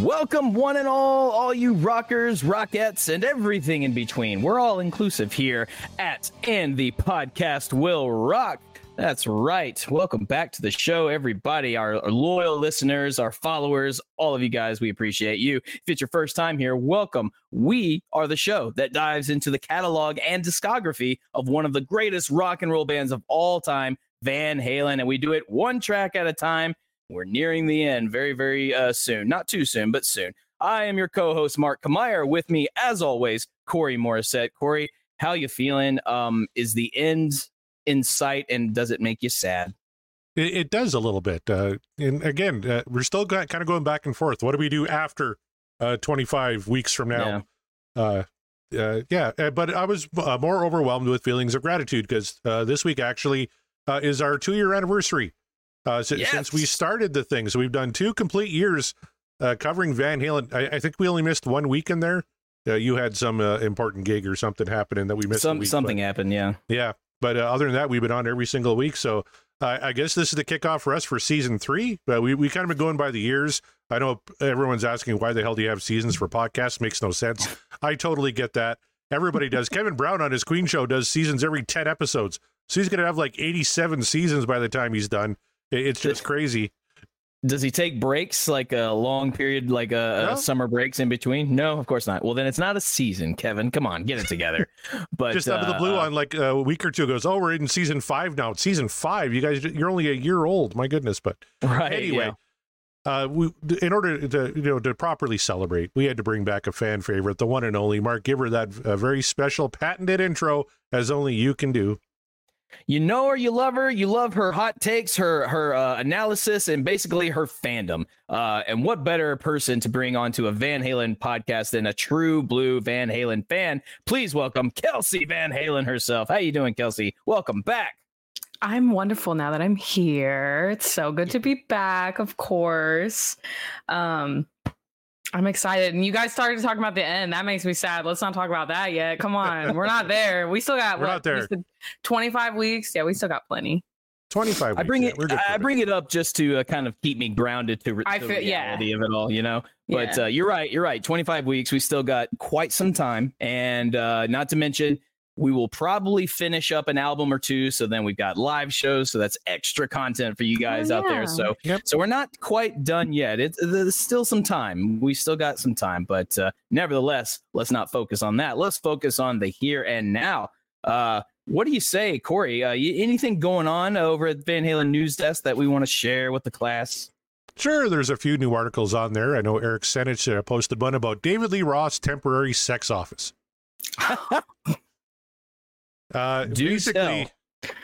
Welcome, one and all, all you rockers, rockettes, and everything in between. We're all inclusive here at And the Podcast Will Rock. That's right. Welcome back to the show, everybody, our loyal listeners, our followers, all of you guys. We appreciate you. If it's your first time here, welcome. We are the show that dives into the catalog and discography of one of the greatest rock and roll bands of all time, Van Halen, and we do it one track at a time. We're nearing the end very, very uh, soon. Not too soon, but soon. I am your co-host, Mark Kamier. With me, as always, Corey Morissette. Corey, how you feeling? Um, is the end in sight, and does it make you sad? It, it does a little bit. Uh, and again, uh, we're still got, kind of going back and forth. What do we do after uh, 25 weeks from now? Yeah. Uh, uh, yeah, uh, but I was uh, more overwhelmed with feelings of gratitude because uh, this week actually uh, is our two year anniversary uh, so, yes. since we started the thing. So we've done two complete years uh, covering Van Halen. I, I, think we only missed one week in there. Uh, you had some uh, important gig or something happening that we missed. Some, week, something but, happened, yeah. Yeah, but uh, other than that, we've been on every single week. So I guess this is the kickoff for us for season three. But we we kind of been going by the years. I know everyone's asking why the hell do you have seasons for podcasts? Makes no sense. I totally get that. Everybody does. Kevin Brown on his Queen show does seasons every ten episodes, so he's going to have like eighty-seven seasons by the time he's done. It's just crazy. Does he take breaks like a long period, like a, no. a, summer breaks in between? No, of course not. Well, then it's not a season, Kevin. Come on, get it together. But just out of the blue, uh, on like a week or two goes, oh, we're in season five now. It's season five. You guys, you're only a year old. My goodness. But right, anyway, yeah. uh, we in order to you know to properly celebrate, we had to bring back a fan favorite, the one and only Mark. Give her that uh, very special patented intro, as only you can do. You know her, you love her, you love her hot takes, her her uh, analysis, and basically her fandom. Uh, and what better person to bring onto a Van Halen podcast than a true blue Van Halen fan? Please welcome Kelsey Van Halen herself. How you doing, Kelsey? Welcome back. I'm wonderful now that I'm here. It's so good to be back, of course. Um, I'm excited. And you guys started talking about the end. That makes me sad. Let's not talk about that yet. Come on. We're not there. We still got We're what, not there. 25 weeks. Yeah, we still got plenty. 25 I bring yeah, it I bring it up just to uh, kind of keep me grounded to, I feel, the reality yeah. of it all, you know. But yeah. uh, you're right, you're right. 25 weeks, we still got quite some time and uh, not to mention we will probably finish up an album or two. So then we've got live shows. So that's extra content for you guys oh, out there. So, yep. so we're not quite done yet. It's there's still some time. We still got some time, but uh, nevertheless, let's not focus on that. Let's focus on the here and now. Uh, what do you say, Corey? Uh, anything going on over at Van Halen News Desk that we want to share with the class? Sure, there's a few new articles on there. I know Eric Senich uh, posted one about David Lee Roth's temporary sex office. Uh, Do basically,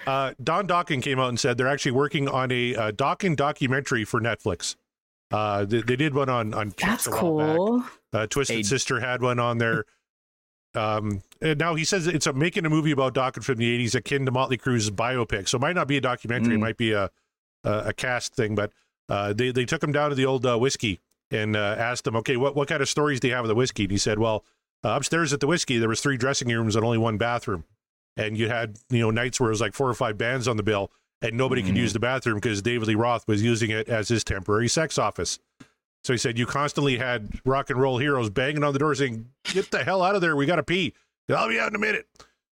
uh, Don Dokken came out and said they're actually working on a uh, Dokken documentary for Netflix. Uh, they, they did one on on That's cool. Uh, Twisted a- Sister had one on there. Um, and now he says it's a, making a movie about Dokken from the '80s, akin to Motley Crue's biopic. So it might not be a documentary; mm. it might be a a, a cast thing. But uh, they they took him down to the old uh, whiskey and uh, asked him, okay, what what kind of stories do you have of the whiskey? And he said, well, uh, upstairs at the whiskey there was three dressing rooms and only one bathroom and you had you know nights where it was like four or five bands on the bill and nobody mm-hmm. could use the bathroom because David Lee Roth was using it as his temporary sex office. So he said you constantly had rock and roll heroes banging on the door saying, "Get the hell out of there! We got to pee. I'll be out in a minute."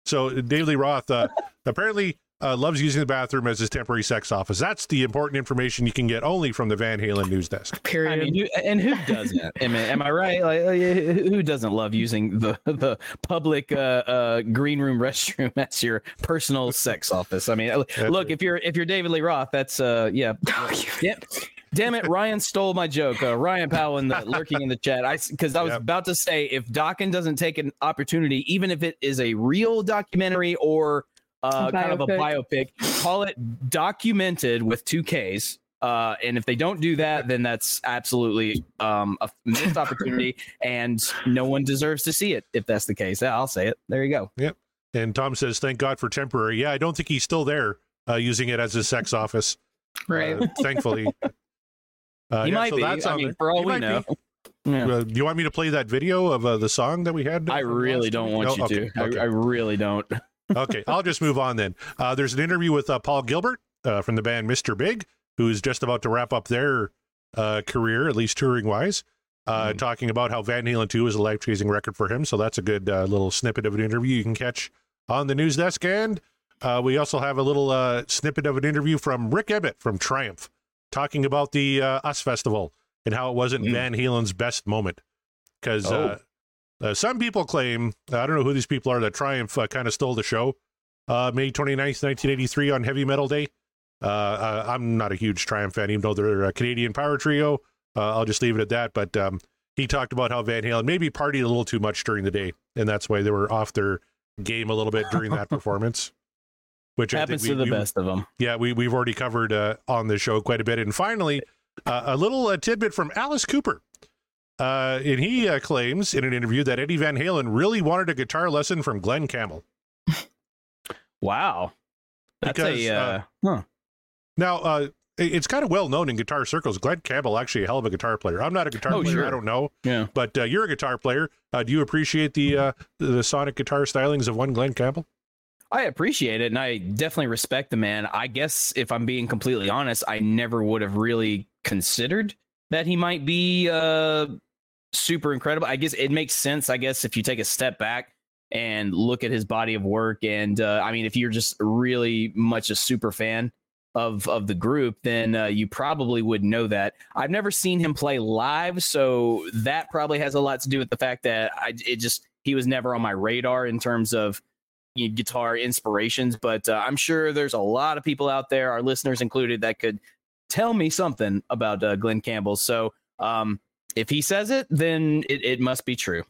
So David Lee Roth uh, apparently uh, loves using the bathroom as his temporary sex office. That's the important information you can get only from the Van Halen news desk. Period. I mean, and who doesn't? am, I, am I right? Like, uh, who doesn't love using the the public uh, uh, green room restroom as your personal sex office? I mean, that's look, if you're if you're David Lee Roth, that's uh, yeah, yeah. Damn it, Ryan stole my joke. Uh, Ryan Powell in the lurking in the chat. I because I was Yep. about to say if Dokken doesn't take an opportunity, even if it is a real documentary or uh, A kind of a biopic. biopic, call it documented with two Ks. Uh, and if they don't do that, then that's absolutely um, a missed opportunity, and no one deserves to see it. If that's the case, yeah, I'll say it. There you go. Yep. And Tom says, "Thank God for temporary." Yeah, I don't think he's still there uh, using it as his sex office. Right. Uh, thankfully, uh, he yeah, might so be. that's I mean, there. for all He we know. Yeah. Uh, do you want me to play that video of uh, the song that we had? I really don't want No? you Okay, to. okay. I, I really don't. Okay, I'll just move on then. Uh, there's an interview with uh, Paul Gilbert uh, from the band Mr. Big, who's just about to wrap up their uh, career, at least touring wise, uh, Mhm. talking about how Van Halen 2 is a life changing record for him. So that's a good uh, little snippet of an interview you can catch on the news desk. And uh, we also have a little uh, snippet of an interview from Rik Emmett from Triumph, talking about the uh, US Festival and how it wasn't Mm. Van Halen's best moment. Because Oh. Uh, some people claim, I don't know who these people are, that Triumph uh, kind of stole the show uh, May 29th, 1983 on Heavy Metal Day. Uh, uh, I'm not a huge Triumph fan, even though they're a Canadian power trio. Uh, I'll just leave it at that. But um, he talked about how Van Halen maybe partied a little too much during the day, and that's why they were off their game a little bit during that performance. Which Happens I to the we, we- best of them. yeah, we we've already covered uh, on the show quite a bit. And finally, uh, a little uh, tidbit from Alice Cooper. Uh, and he uh, claims in an interview that Eddie Van Halen really wanted a guitar lesson from Glen Campbell. Wow. That's Because, a uh, uh, huh. Now, uh, it's kind of well known in guitar circles. Glen Campbell actually a hell of a guitar player. I'm not a guitar Oh, player. sure. I don't know, yeah. but uh, you're a guitar player. Uh, do you appreciate the uh, the sonic guitar stylings of one Glen Campbell? I appreciate it and I definitely respect the man. I guess if I'm being completely honest, I never would have really considered that he might be uh super incredible. I guess it makes sense, I guess, if you take a step back and look at his body of work. And uh, I mean, if you're just really much a super fan of of the group, then uh, you probably would know that. I've never seen him play live, so that probably has a lot to do with the fact that I it just he was never on my radar in terms of you know, guitar inspirations. But uh, I'm sure there's a lot of people out there, our listeners included, that could tell me something about uh, Glen Campbell. So um, if he says it, then it, it must be true.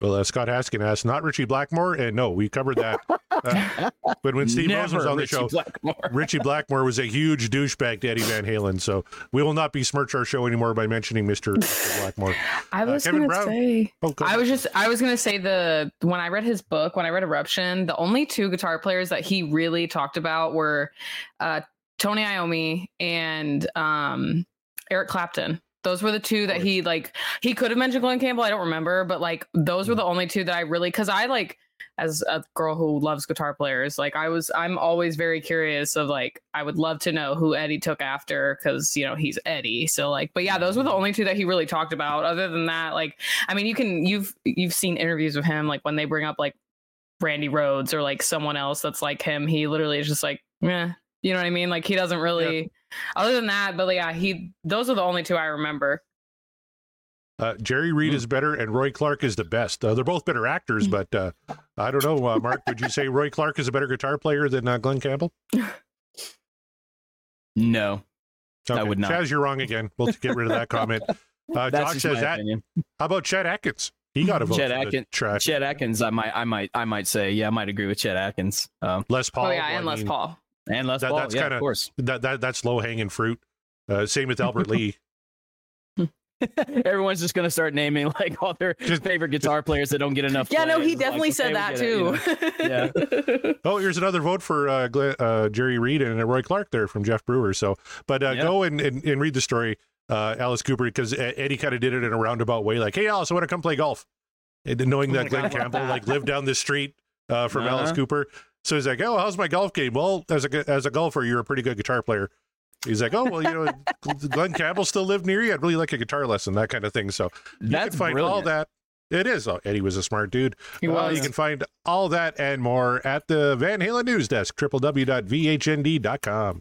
Well, uh, Scott Haskin asked, not Ritchie Blackmore, and no, we covered that. Uh, but when Steve Rose was on the Ritchie show, Blackmore. Ritchie Blackmore was a huge douchebag to Eddie Van Halen. So we will not besmirch our show anymore by mentioning Mr. Mr. Blackmore. I was Kevin gonna say Oh, go I was just I was gonna say the when I read his book, when I read Eruption, the only two guitar players that he really talked about were uh Tony Iommi and um Eric Clapton. Those were the two that he like he could have mentioned Glen Campbell, I don't remember, but like those were the mm. only two that I really cuz I like as a girl who loves guitar players, like I was I'm always very curious of like I would love to know who Eddie took after cuz you know, he's Eddie. So like but yeah, those were the mm. only two that he really talked about. Other than that, like I mean, you can you've you've seen interviews with him like when they bring up like Randy Rhoads or like someone else that's like him, he literally is just like, yeah, you know what I mean? Like he doesn't really. Other than that, but yeah, he. Those are the only two I remember. Uh, Jerry Reed Hmm. is better, and Roy Clark is the best. Uh, they're both better actors, Hmm. but uh, I don't know. Uh, Mark, would you say Roy Clark is a better guitar player than uh, Glen Campbell? No, I would not. Chaz, you're wrong again. We'll get rid of that comment. Uh, that's Doc just says my that. opinion. How about Chet Atkins? He got a vote. Chet Atkins- trash. Chet Atkins, I might, I might, I might say, yeah, I might agree with Chet Atkins. Um, Les Paul. oh yeah, I and Les mean, Paul. And Les That- Paul, that's yeah, kinda- of course. That, that that's low hanging fruit. Uh, same with Albert Lee. Everyone's just gonna start naming like all their Just- favorite guitar players that don't get enough. Yeah, no, he It's like, definitely okay, said we that get it, you too. know? Oh, here's another vote for uh, Glen, uh, Jerry Reed and Roy Clark there from Jeff Brewer. So, but uh, Yeah. go and, and, and read the story, uh, Alice Cooper, because Eddie kind of did it in a roundabout way, like, "Hey, Alice, I want to come play golf," and knowing Oh that Glen Campbell like lived down the street uh, from Alice Uh-huh. Cooper. So he's like, "Oh, how's my golf game?" Well, as a as a golfer, you're a pretty good guitar player. He's like, "Oh, well, you know, Glen Campbell still lived near you. I'd really like a guitar lesson, that kind of thing." So you That's can find all that. It is. Oh, Eddie was a smart dude. He Uh, you can find all that and more at the Van Halen news desk, www.vhnd.com.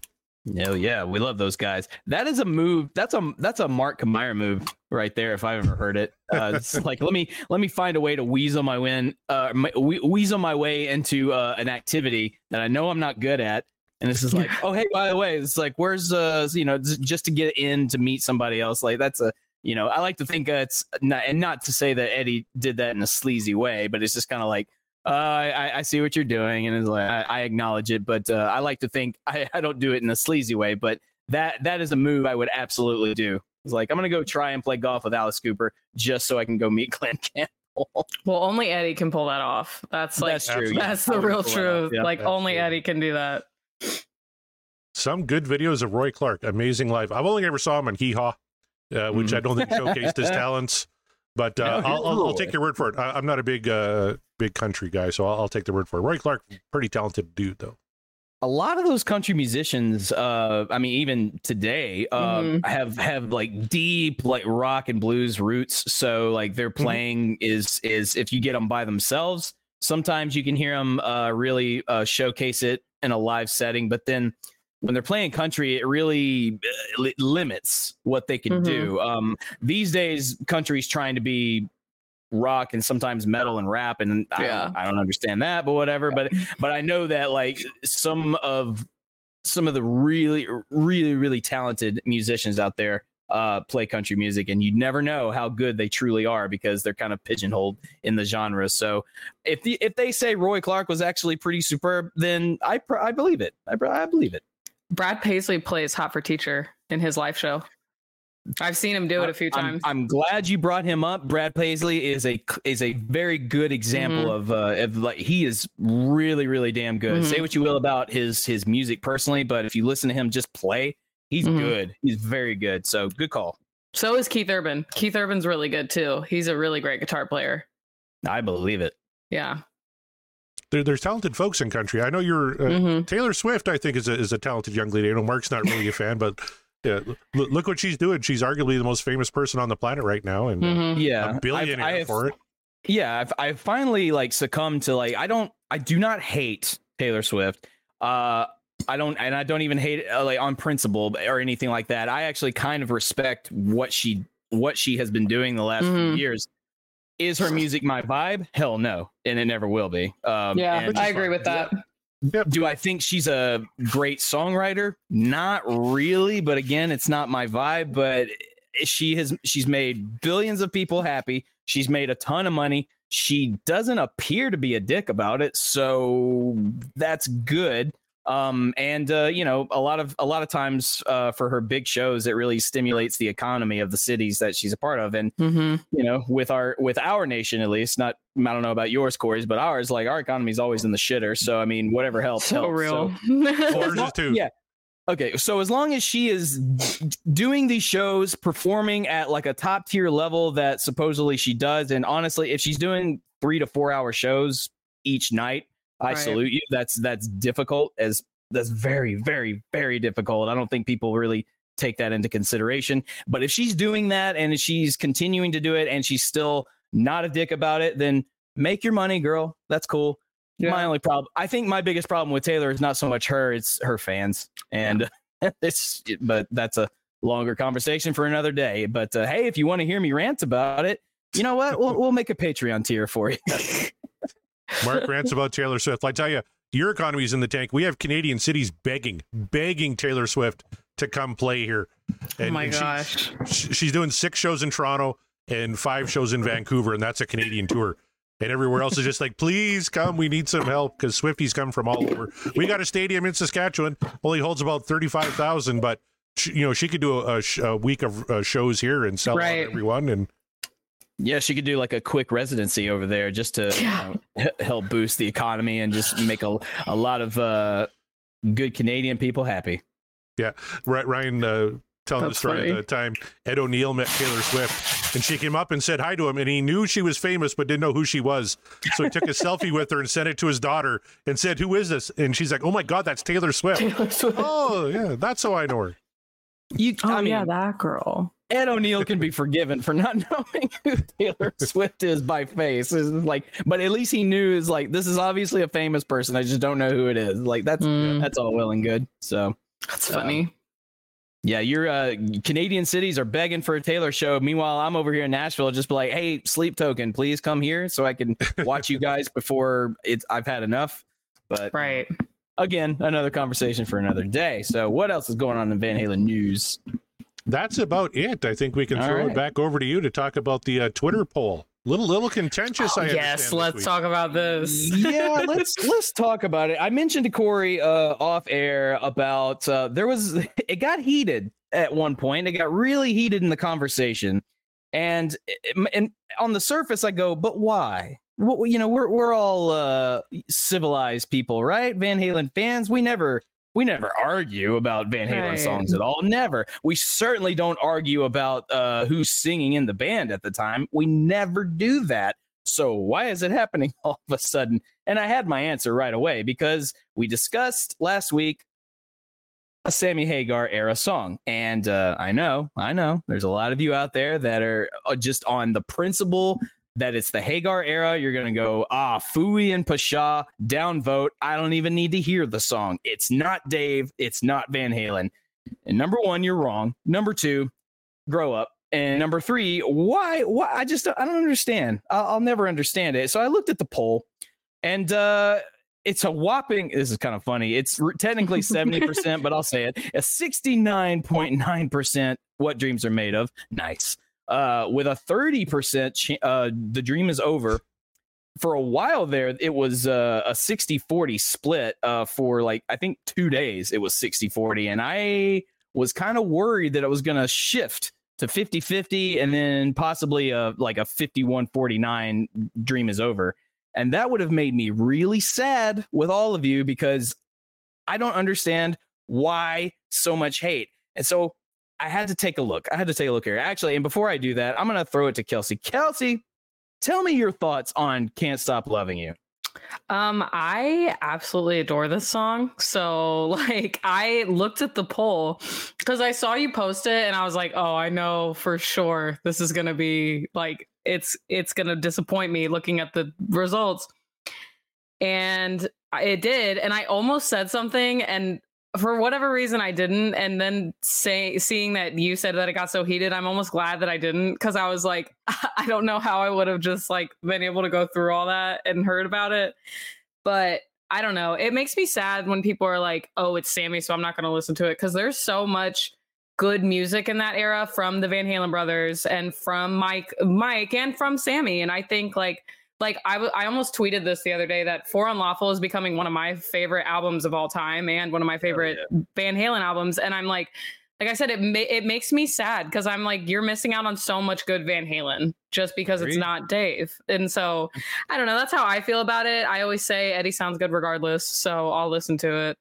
No, yeah, we love those guys. That is a move. That's a that's a Mark Meyer move right there. If I've ever heard it, uh, it's like let me let me find a way to weasel my win, uh, my, we- weasel my way into uh, an activity that I know I'm not good at, And this is like, oh hey, by the way, it's like, where's uh, you know, just to get in to meet somebody else. Like that's a, you know, I like to think uh, it's not, and not to say that Eddie did that in a sleazy way, but it's just kind of like, uh, I, I see what you're doing, and it's like I, I acknowledge it, but uh, I like to think I, I don't do it in a sleazy way, but that that is a move I would absolutely do. It's like I'm gonna go try and play golf with Alice Cooper just so I can go meet Glen Campbell. Well, only Eddie can pull that off. That's like That's true. that's yeah. The real pull that off, truth. yeah. like only true. Eddie can do that. Some good videos of Roy Clark, amazing Life. I've only ever saw him on Hee Haw, uh, which I don't think showcased his talents. But uh, No, I'll, I'll, I'll take your word for it. I, I'm not a big uh, big country guy, so I'll, I'll take the word for it. Roy Clark, pretty talented dude, though. a lot of those country musicians uh i mean even today uh Mhm. have have like deep like rock and blues roots so like their Mm-hmm. playing is is if you get them by themselves sometimes you can hear them uh really uh showcase it in a live setting but then when they're playing country it really uh, li- limits what they can Mhm. do um these days country's trying to be rock and sometimes metal and rap and I, Yeah. don't, I don't understand that but whatever. But but I know that like some of some of the really really really talented musicians out there uh play country music and you never know how good they truly are because they're kind of pigeonholed in the genre. So if the if they say Roy Clark was actually pretty superb then I pr- I believe it. I, I believe it Brad Paisley plays Hot for Teacher in his live show. I've seen him do it a few I'm- times. I'm, glad you brought him up. Brad Paisley is a is a very good example Mhm. of uh of like he is really really damn good. Mhm. Say what you will about his his music personally, but if you listen to him just play, he's Mhm. good. He's very good. So good call. so is Keith Urban. Keith Urban's really good too. He's a really great guitar player. I believe it. Yeah. There, there's talented folks in country. I know you're uh, hmm Taylor Swift. I think is a is a talented young lady. I know Mark's not really a fan, but yeah, l- look what she's doing. She's arguably the most famous person on the planet right now, and uh, hmm Yeah, a I've- billionaire I have- for it. yeah I've, I've finally like succumbed to like i don't i do not hate taylor swift uh i don't and i don't even hate it uh, like on principle or anything like that i actually kind of respect what she what she has been doing the last few Mhm. years is her music my vibe? Hell no and it never will be. Um Yeah, and I agree with that. do i think she's a great songwriter? Not really but again it's not my vibe but she has she's made billions of people happy. She's made a ton of money. She doesn't appear to be a dick about it so that's good um and uh you know a lot of a lot of times uh for her big shows it really stimulates the economy of the cities that she's a part of and hmm you know with our with our nation at least not i don't know about yours corey's but ours like our economy is always in the shitter so i mean whatever helps So helps. real. Ours is too. yeah. Okay, so as long as she is doing these shows, performing at like a top tier level that supposedly she does, and honestly, if she's doing three to four hour shows each night, I Right. salute you. That's that's difficult. As that's very, very, very difficult. I don't think people really take that into consideration. But if she's doing that and she's continuing to do it, and she's still not a dick about it, then make your money, girl. That's cool. Yeah. My only problem, I think, my biggest problem with Taylor is not so much her; it's her fans, and it's. But that's a longer conversation for another day. But uh, hey, if you want to hear me rant about it, you know what? We'll we'll make a Patreon tier for you. Mark rants about Taylor Swift. I tell you, your economy's in the tank. We have Canadian cities begging, begging Taylor Swift to come play here. oh my and she- gosh. sh- she's doing six shows in Toronto and five shows in Vancouver, and that's a Canadian tour. And everywhere else is just like, please come. We need some help because Swifties come from all over. We got a stadium in Saskatchewan, only holds about thirty-five thousand, but sh- you know she could do a, a, sh- a week of uh, shows here and sell Right. out everyone. And yeah, she could do like a quick residency over there just to you Yeah. know, help boost the economy and just make a a lot of uh, good Canadian people happy. Ry- Ryan uh, telling the story funny. of the time Ed O'Neill met Taylor Swift, and she came up and said hi to him, and he knew she was famous but didn't know who she was. So he took a selfie with her and sent it to his daughter and said, "Who is this?" And she's like, "Oh my God, that's Taylor Swift." Taylor Swift. oh yeah, that's how I know her. You, Oh I mean, yeah, that girl. Ed O'Neill can be forgiven for not knowing who Taylor Swift is by face. It's like, but at least he knew is like this is obviously a famous person. I just don't know who it is. Like that's Mm. that's all well and good. So That's Um, funny. yeah, your uh, Canadian cities are begging for a Taylor show. Meanwhile, I'm over here in Nashville, just be like, hey, Sleep Token, please come here so I can watch you guys before it's I've had enough. But right. again, another conversation for another day. So, what else is going on in Van Halen news? That's about it. I think we can All throw right. it back over to you to talk about the uh, Twitter poll. Little little contentious. I Oh, yes, let's talk about this. yeah, let's let's talk about it. I mentioned to Corey uh, off air about uh, there was it got heated at one point. It got really heated in the conversation, and and on the surface, I go, but why? Well, you know, we're we're all uh, civilized people, right? Van Halen fans. We never we never argue about Van Halen Right. songs at all. Never. We certainly don't argue about uh, who's singing in the band at the time. We never do that. So why is it happening all of a sudden? And I had my answer right away because we discussed last week a Sammy Hagar era song. And uh, I know, I know, there's a lot of you out there that are uh, just on the principle that it's the Hagar era. You're going to go, ah, Fooey and Pasha, downvote. I don't even need to hear the song. It's not Dave. It's not Van Halen. And number one, you're wrong. Number two, grow up. And number three, why? Why? I just I don't understand. I'll, I'll never understand it. So I looked at the poll, and uh, it's a whopping. This is kind of funny. It's technically seventy percent, but I'll say it: a sixty-nine point nine percent. What dreams are made of? Nice. Uh, with a thirty percent, ch- uh, the dream is over. For a while there, it was uh, a 60-40 split. Uh, for like I think two days, it was 60-40, and I was kind of worried that it was going to shift to 50-50 and then possibly a like a 51-49 dream is over and that would have made me really sad with all of you because i don't understand why so much hate and so i had to take a look i had to take a look here actually and before i do that i'm going to throw it to kelsey kelsey tell me your thoughts on can't stop loving you Um, I absolutely adore this song. So, like, I looked at the poll because I saw you post it, and I was like, "Oh, I know for sure this is gonna be like it's it's gonna disappoint me." Looking at the results, and it did, and I almost said something, and for whatever reason I didn't. And then say seeing that you said that it got so heated, I'm almost glad that I didn't because I was like, I don't know how I would have just like been able to go through all that and heard about it. But I don't know. It makes me sad when people are like, "Oh, it's Sammy, so I'm not going to listen to it" because there's so much good music in that era from the Van Halen brothers and from Mike, Mike, and from Sammy. And I think like, like I, w- I almost tweeted this the other day that For Unlawful is becoming one of my favorite albums of all time and one of my favorite Van Halen albums. And I'm like, like I said, it ma- it makes me sad because I'm like, you're missing out on so much good Van Halen just because it's not Dave. And so I don't know. That's how I feel about it. I always say Eddie sounds good regardless, so I'll listen to it.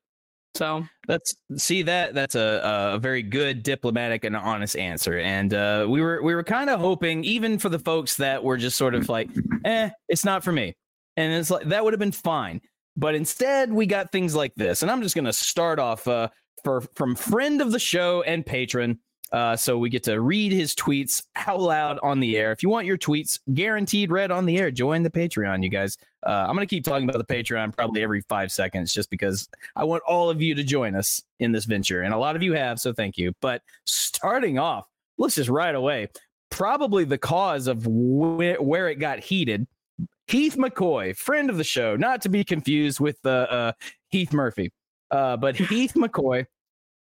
So That's see that that's a a very good diplomatic and honest answer, and uh, we were we were kind of hoping even for the folks that were just sort of like, eh, it's not for me, and it's like that would have been fine, but instead we got things like this, and I'm just gonna start off uh, for from friend of the show and patron. Uh, so we get to read his tweets out loud on the air. If you want your tweets guaranteed read on the air, join the Patreon, you guys. Uh, I'm gonna keep talking about the Patreon probably every five seconds, just because I want all of you to join us in this venture, and a lot of you have, so thank you. But starting off, let's just right away. Probably the cause of where, where it got heated. Heath McCoy, friend of the show, not to be confused with uh, uh, Heath Murphy, uh, but Heath McCoy.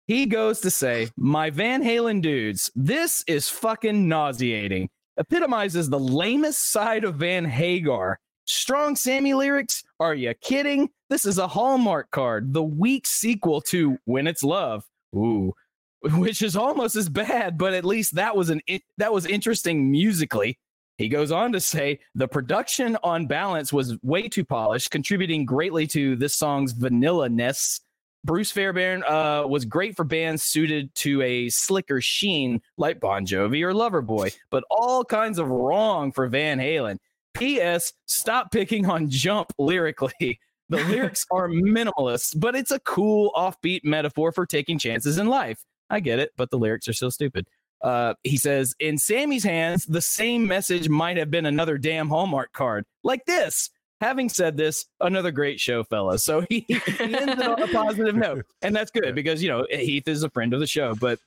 He goes to say, "My Van Halen dudes, this is fucking nauseating. Epitomizes the lamest side of Van Hagar. Strong Sammy lyrics? Are you kidding? This is a Hallmark card, the weak sequel to When It's Love. Ooh, which is almost as bad, but at least that was an that was interesting musically. He goes on to say the production on balance was way too polished, contributing greatly to this song's vanilla-ness. Bruce Fairbairn uh, was great for bands suited to a slicker sheen like Bon Jovi or Loverboy, but all kinds of wrong for Van Halen. P.S. Stop picking on Jump lyrically. The lyrics are minimalist, but it's a cool offbeat metaphor for taking chances in life. I get it, but the lyrics are still stupid. Uh, he says, in Sammy's hands, the same message might have been another damn Hallmark card, like this. Having said this, another great show, fellas. So he, he ended on a positive note, and that's good because you know Heath is a friend of the show. But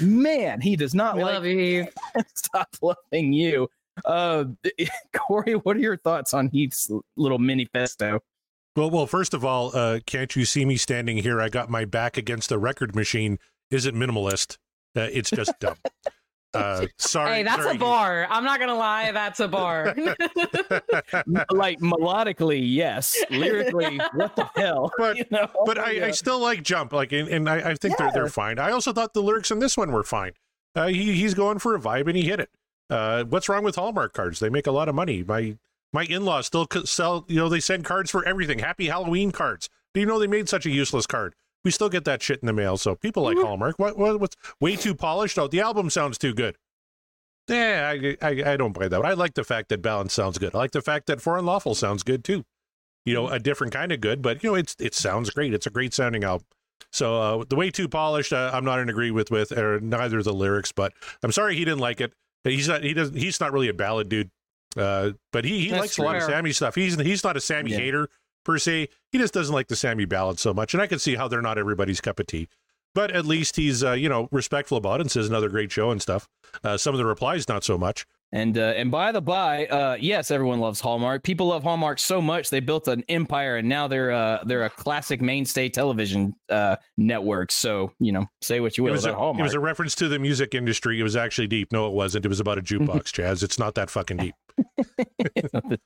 man, he does not we like love you. Heath. stop loving you. Uh, Corey, what are your thoughts on Heath's little manifesto? Well, well, first of all, uh, can't you see me standing here? I got my back against the record machine. Isn't minimalist? Uh, it's just dumb. Uh, sorry. Hey, that's sorry. a bar. I'm not gonna lie, that's a bar. like melodically, yes. Lyrically, what the hell? But- You know? but I, I still like Jump. Like, and, and I, I think they're they're fine. I also thought the lyrics in this one were fine. Uh, he he's going for a vibe and he hit it. Uh, what's wrong with Hallmark cards? They make a lot of money. My my in laws still sell. You know, they send cards for everything. Happy Halloween cards. Do you know they made such a useless card? We still get that shit in the mail. So people like Hallmark. What, what what's way too polished? Oh, the album sounds too good. Yeah, I, I I don't buy that. But I like the fact that Balance sounds good. I like the fact that For Unlawful sounds good too. You know, a different kind of good, but you know, it's it sounds great. It's a great sounding album. So uh, the way too polished, uh, I'm not in agree with with or neither of the lyrics, but I'm sorry he didn't like it. He's not he doesn't he's not really a ballad dude. Uh, but he, he That's likes a lot of. Sammy stuff. He's he's not a Sammy Yeah. hater per se. He just doesn't like the Sammy ballad so much, and I can see how they're not everybody's cup of tea. But at least he's uh, you know respectful about it and says another great show and stuff. Uh, some of the replies not so much. And uh, and by the by, uh, yes, everyone loves Hallmark. People love Hallmark so much they built an empire, and now they're uh, they're a classic mainstay television uh, network. So you know, say what you It will was, a, about it was a reference to the music industry. It was actually deep. No, it wasn't. It was about a jukebox, Chaz. It's not that fucking deep.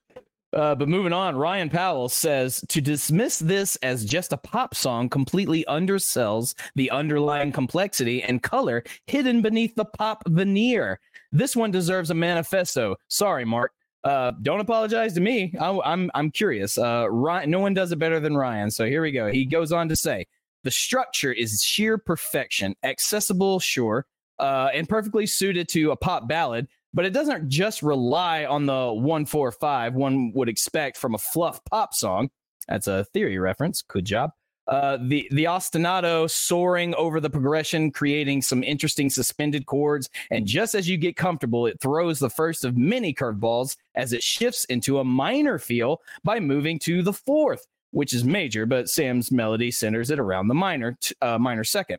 Uh, but moving on, Ryan Powell says to dismiss this as just a pop song completely undersells the underlying complexity and color hidden beneath the pop veneer. This one deserves a manifesto. Sorry, Mark. Uh, don't apologize to me. I, I'm I'm curious. Uh, Ryan, no one does it better than Ryan. So here we go. He goes on to say the structure is sheer perfection, accessible, sure, uh, and perfectly suited to a pop ballad but it doesn't just rely on the 145 one would expect from a fluff pop song. That's a theory reference. Good job. Uh, the the ostinato soaring over the progression, creating some interesting suspended chords, and just as you get comfortable, it throws the first of many curveballs as it shifts into a minor feel by moving to the fourth, which is major, but Sam's melody centers it around the minor t- uh, minor second.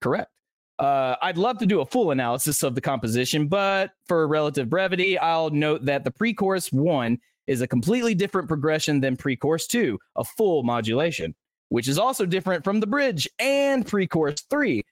Correct. Uh, I'd love to do a full analysis of the composition, but for relative brevity, I'll note that the pre chorus one is a completely different progression than pre chorus two, a full modulation, which is also different from the bridge and pre chorus three.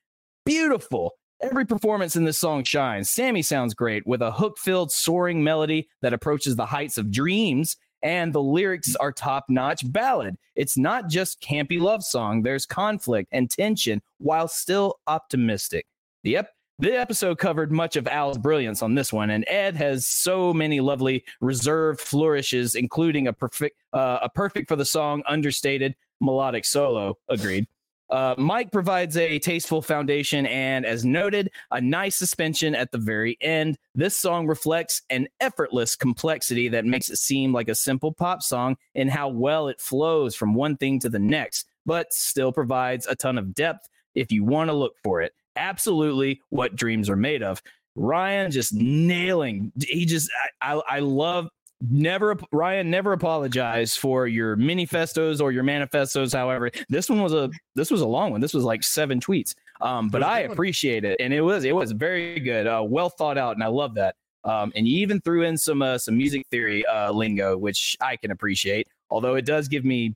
Beautiful. Every performance in this song shines. Sammy sounds great with a hook filled, soaring melody that approaches the heights of dreams, and the lyrics are top notch ballad. It's not just campy love song, there's conflict and tension while still optimistic. The, ep- the episode covered much of Al's brilliance on this one, and Ed has so many lovely reserved flourishes, including a perfect, uh, a perfect for the song understated melodic solo. Agreed. Uh, Mike provides a tasteful foundation and, as noted, a nice suspension at the very end. This song reflects an effortless complexity that makes it seem like a simple pop song in how well it flows from one thing to the next, but still provides a ton of depth if you want to look for it. Absolutely what dreams are made of. Ryan just nailing. He just, I, I, I love never Ryan never apologize for your manifestos or your manifestos. However, this one was a this was a long one. This was like seven tweets. Um, but I appreciate it, and it was it was very good, uh, well thought out, and I love that. Um, and you even threw in some uh, some music theory uh, lingo, which I can appreciate. Although it does give me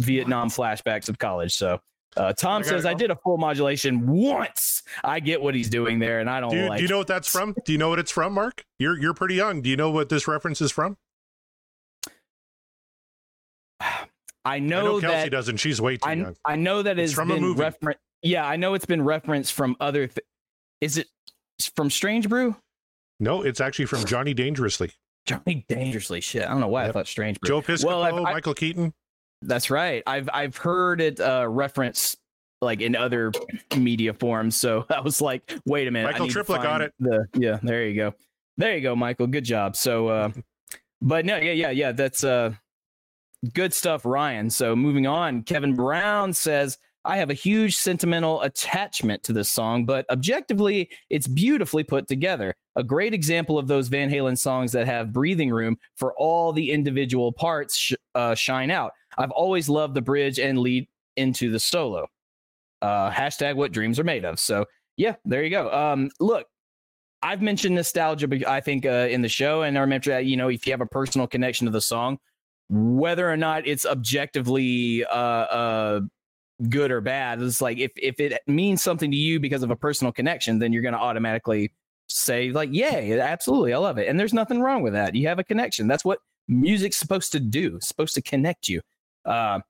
Vietnam flashbacks of college. So uh, Tom I says I did a full modulation once. I get what he's doing there, and I don't Do you, like. do you know what that's from? Do you know what it's from, Mark? You're you're pretty young. Do you know what this reference is from? I I know, know Kelsey that doesn't. She's way too I, young. I know that It's it's from a movie. refer- Yeah, I know it's been referenced from other. Th- is it from Strange Brew? No, it's actually from Johnny Dangerously. Johnny Dangerously. Shit, I don't know why I thought Strange Brew. Joe Piscopo, Well, Michael Keaton. That's right. I've I've heard it uh, referenced like in other media forms. So I was like, wait a minute. Michael Triplett got it. The yeah, there you go. There you go, Michael. Good job. So, uh, but no, yeah, yeah, yeah. That's uh, good stuff, Ryan. So moving on, Kevin Brown says. I have a huge sentimental attachment to this song, but objectively, it's beautifully put together. A great example of those Van Halen songs that have breathing room for all the individual parts sh- uh, shine out. I've always loved the bridge and lead into the solo. Uh, hashtag what dreams are made of. So yeah, there you go. Um, look, I've mentioned nostalgia, I think uh, in the show, and I remember that you know if you have a personal connection to the song, whether or not it's objectively uh, uh, good or bad. It's like if if it means something to you because of a personal connection, then you're going to automatically say like, "Yay, absolutely, I love it." And there's nothing wrong with that. You have a connection. That's what music's supposed to do. It's supposed to connect you. Uh,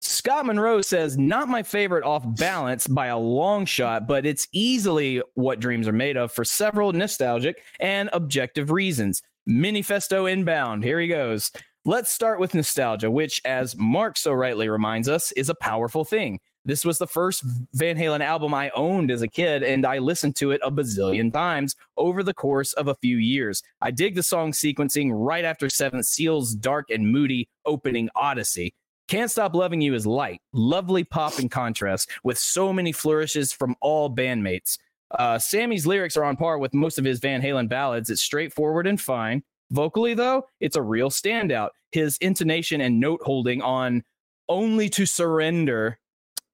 Scott Monroe says, "Not my favorite off balance by a long shot, but it's easily what dreams are made of for several nostalgic and objective reasons." Minifesto inbound. Here he goes. Let's start with nostalgia, which, as Mark so rightly reminds us, is a powerful thing. This was the first Van Halen album I owned as a kid, and I listened to it a bazillion times over the course of a few years. I dig the song sequencing right after Seventh Seal's dark and moody opening Odyssey. Can't Stop Loving You is light, lovely pop in contrast, with so many flourishes from all bandmates. Uh, Sammy's lyrics are on par with most of his Van Halen ballads. It's straightforward and fine. Vocally, though, it's a real standout. His intonation and note holding on Only to Surrender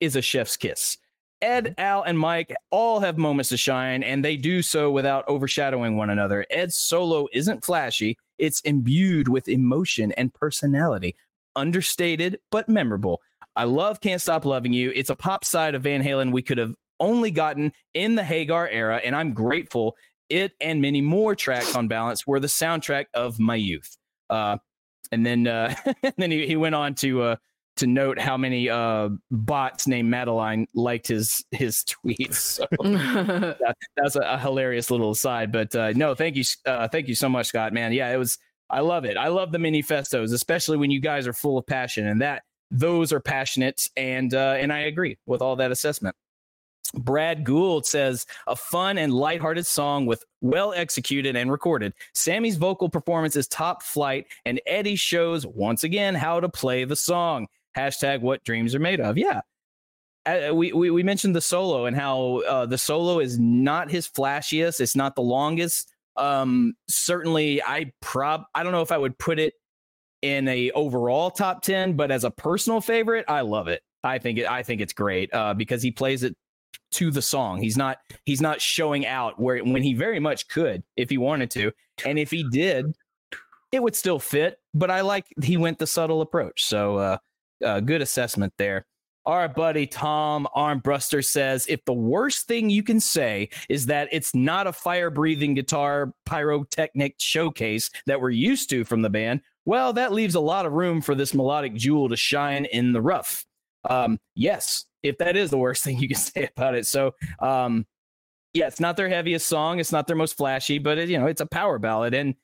is a chef's kiss. Ed, Al, and Mike all have moments to shine, and they do so without overshadowing one another. Ed's solo isn't flashy, it's imbued with emotion and personality, understated but memorable. I love Can't Stop Loving You. It's a pop side of Van Halen we could have only gotten in the Hagar era, and I'm grateful it and many more tracks on balance were the soundtrack of my youth. Uh, and then uh, then he, he went on to uh, to note how many uh, bots named Madeline liked his his tweets. So that, that's a, a, hilarious little aside. But uh, no, thank you, uh, thank you so much, Scott. Man, yeah, it was. I love it. I love the manifestos, especially when you guys are full of passion, and that those are passionate. And uh, and I agree with all that assessment. Brad Gould says a fun and lighthearted song with well executed and recorded. Sammy's vocal performance is top flight, and Eddie shows once again how to play the song. Hashtag what dreams are made of. Yeah. Uh, we, we, we mentioned the solo and how uh, the solo is not his flashiest. It's not the longest. Um, certainly, I prob I don't know if I would put it in a overall top ten, but as a personal favorite, I love it. I think it. I think it's great uh, because he plays it to the song. He's not he's not showing out where when he very much could if he wanted to. And if he did, it would still fit, but I like he went the subtle approach. So uh, uh good assessment there. Our buddy Tom Armbruster says if the worst thing you can say is that it's not a fire breathing guitar pyrotechnic showcase that we're used to from the band, well, that leaves a lot of room for this melodic jewel to shine in the rough. Um, yes, if that is the worst thing you can say about it. So, um, yeah, it's not their heaviest song. It's not their most flashy, but it, you know, it's a power ballad, and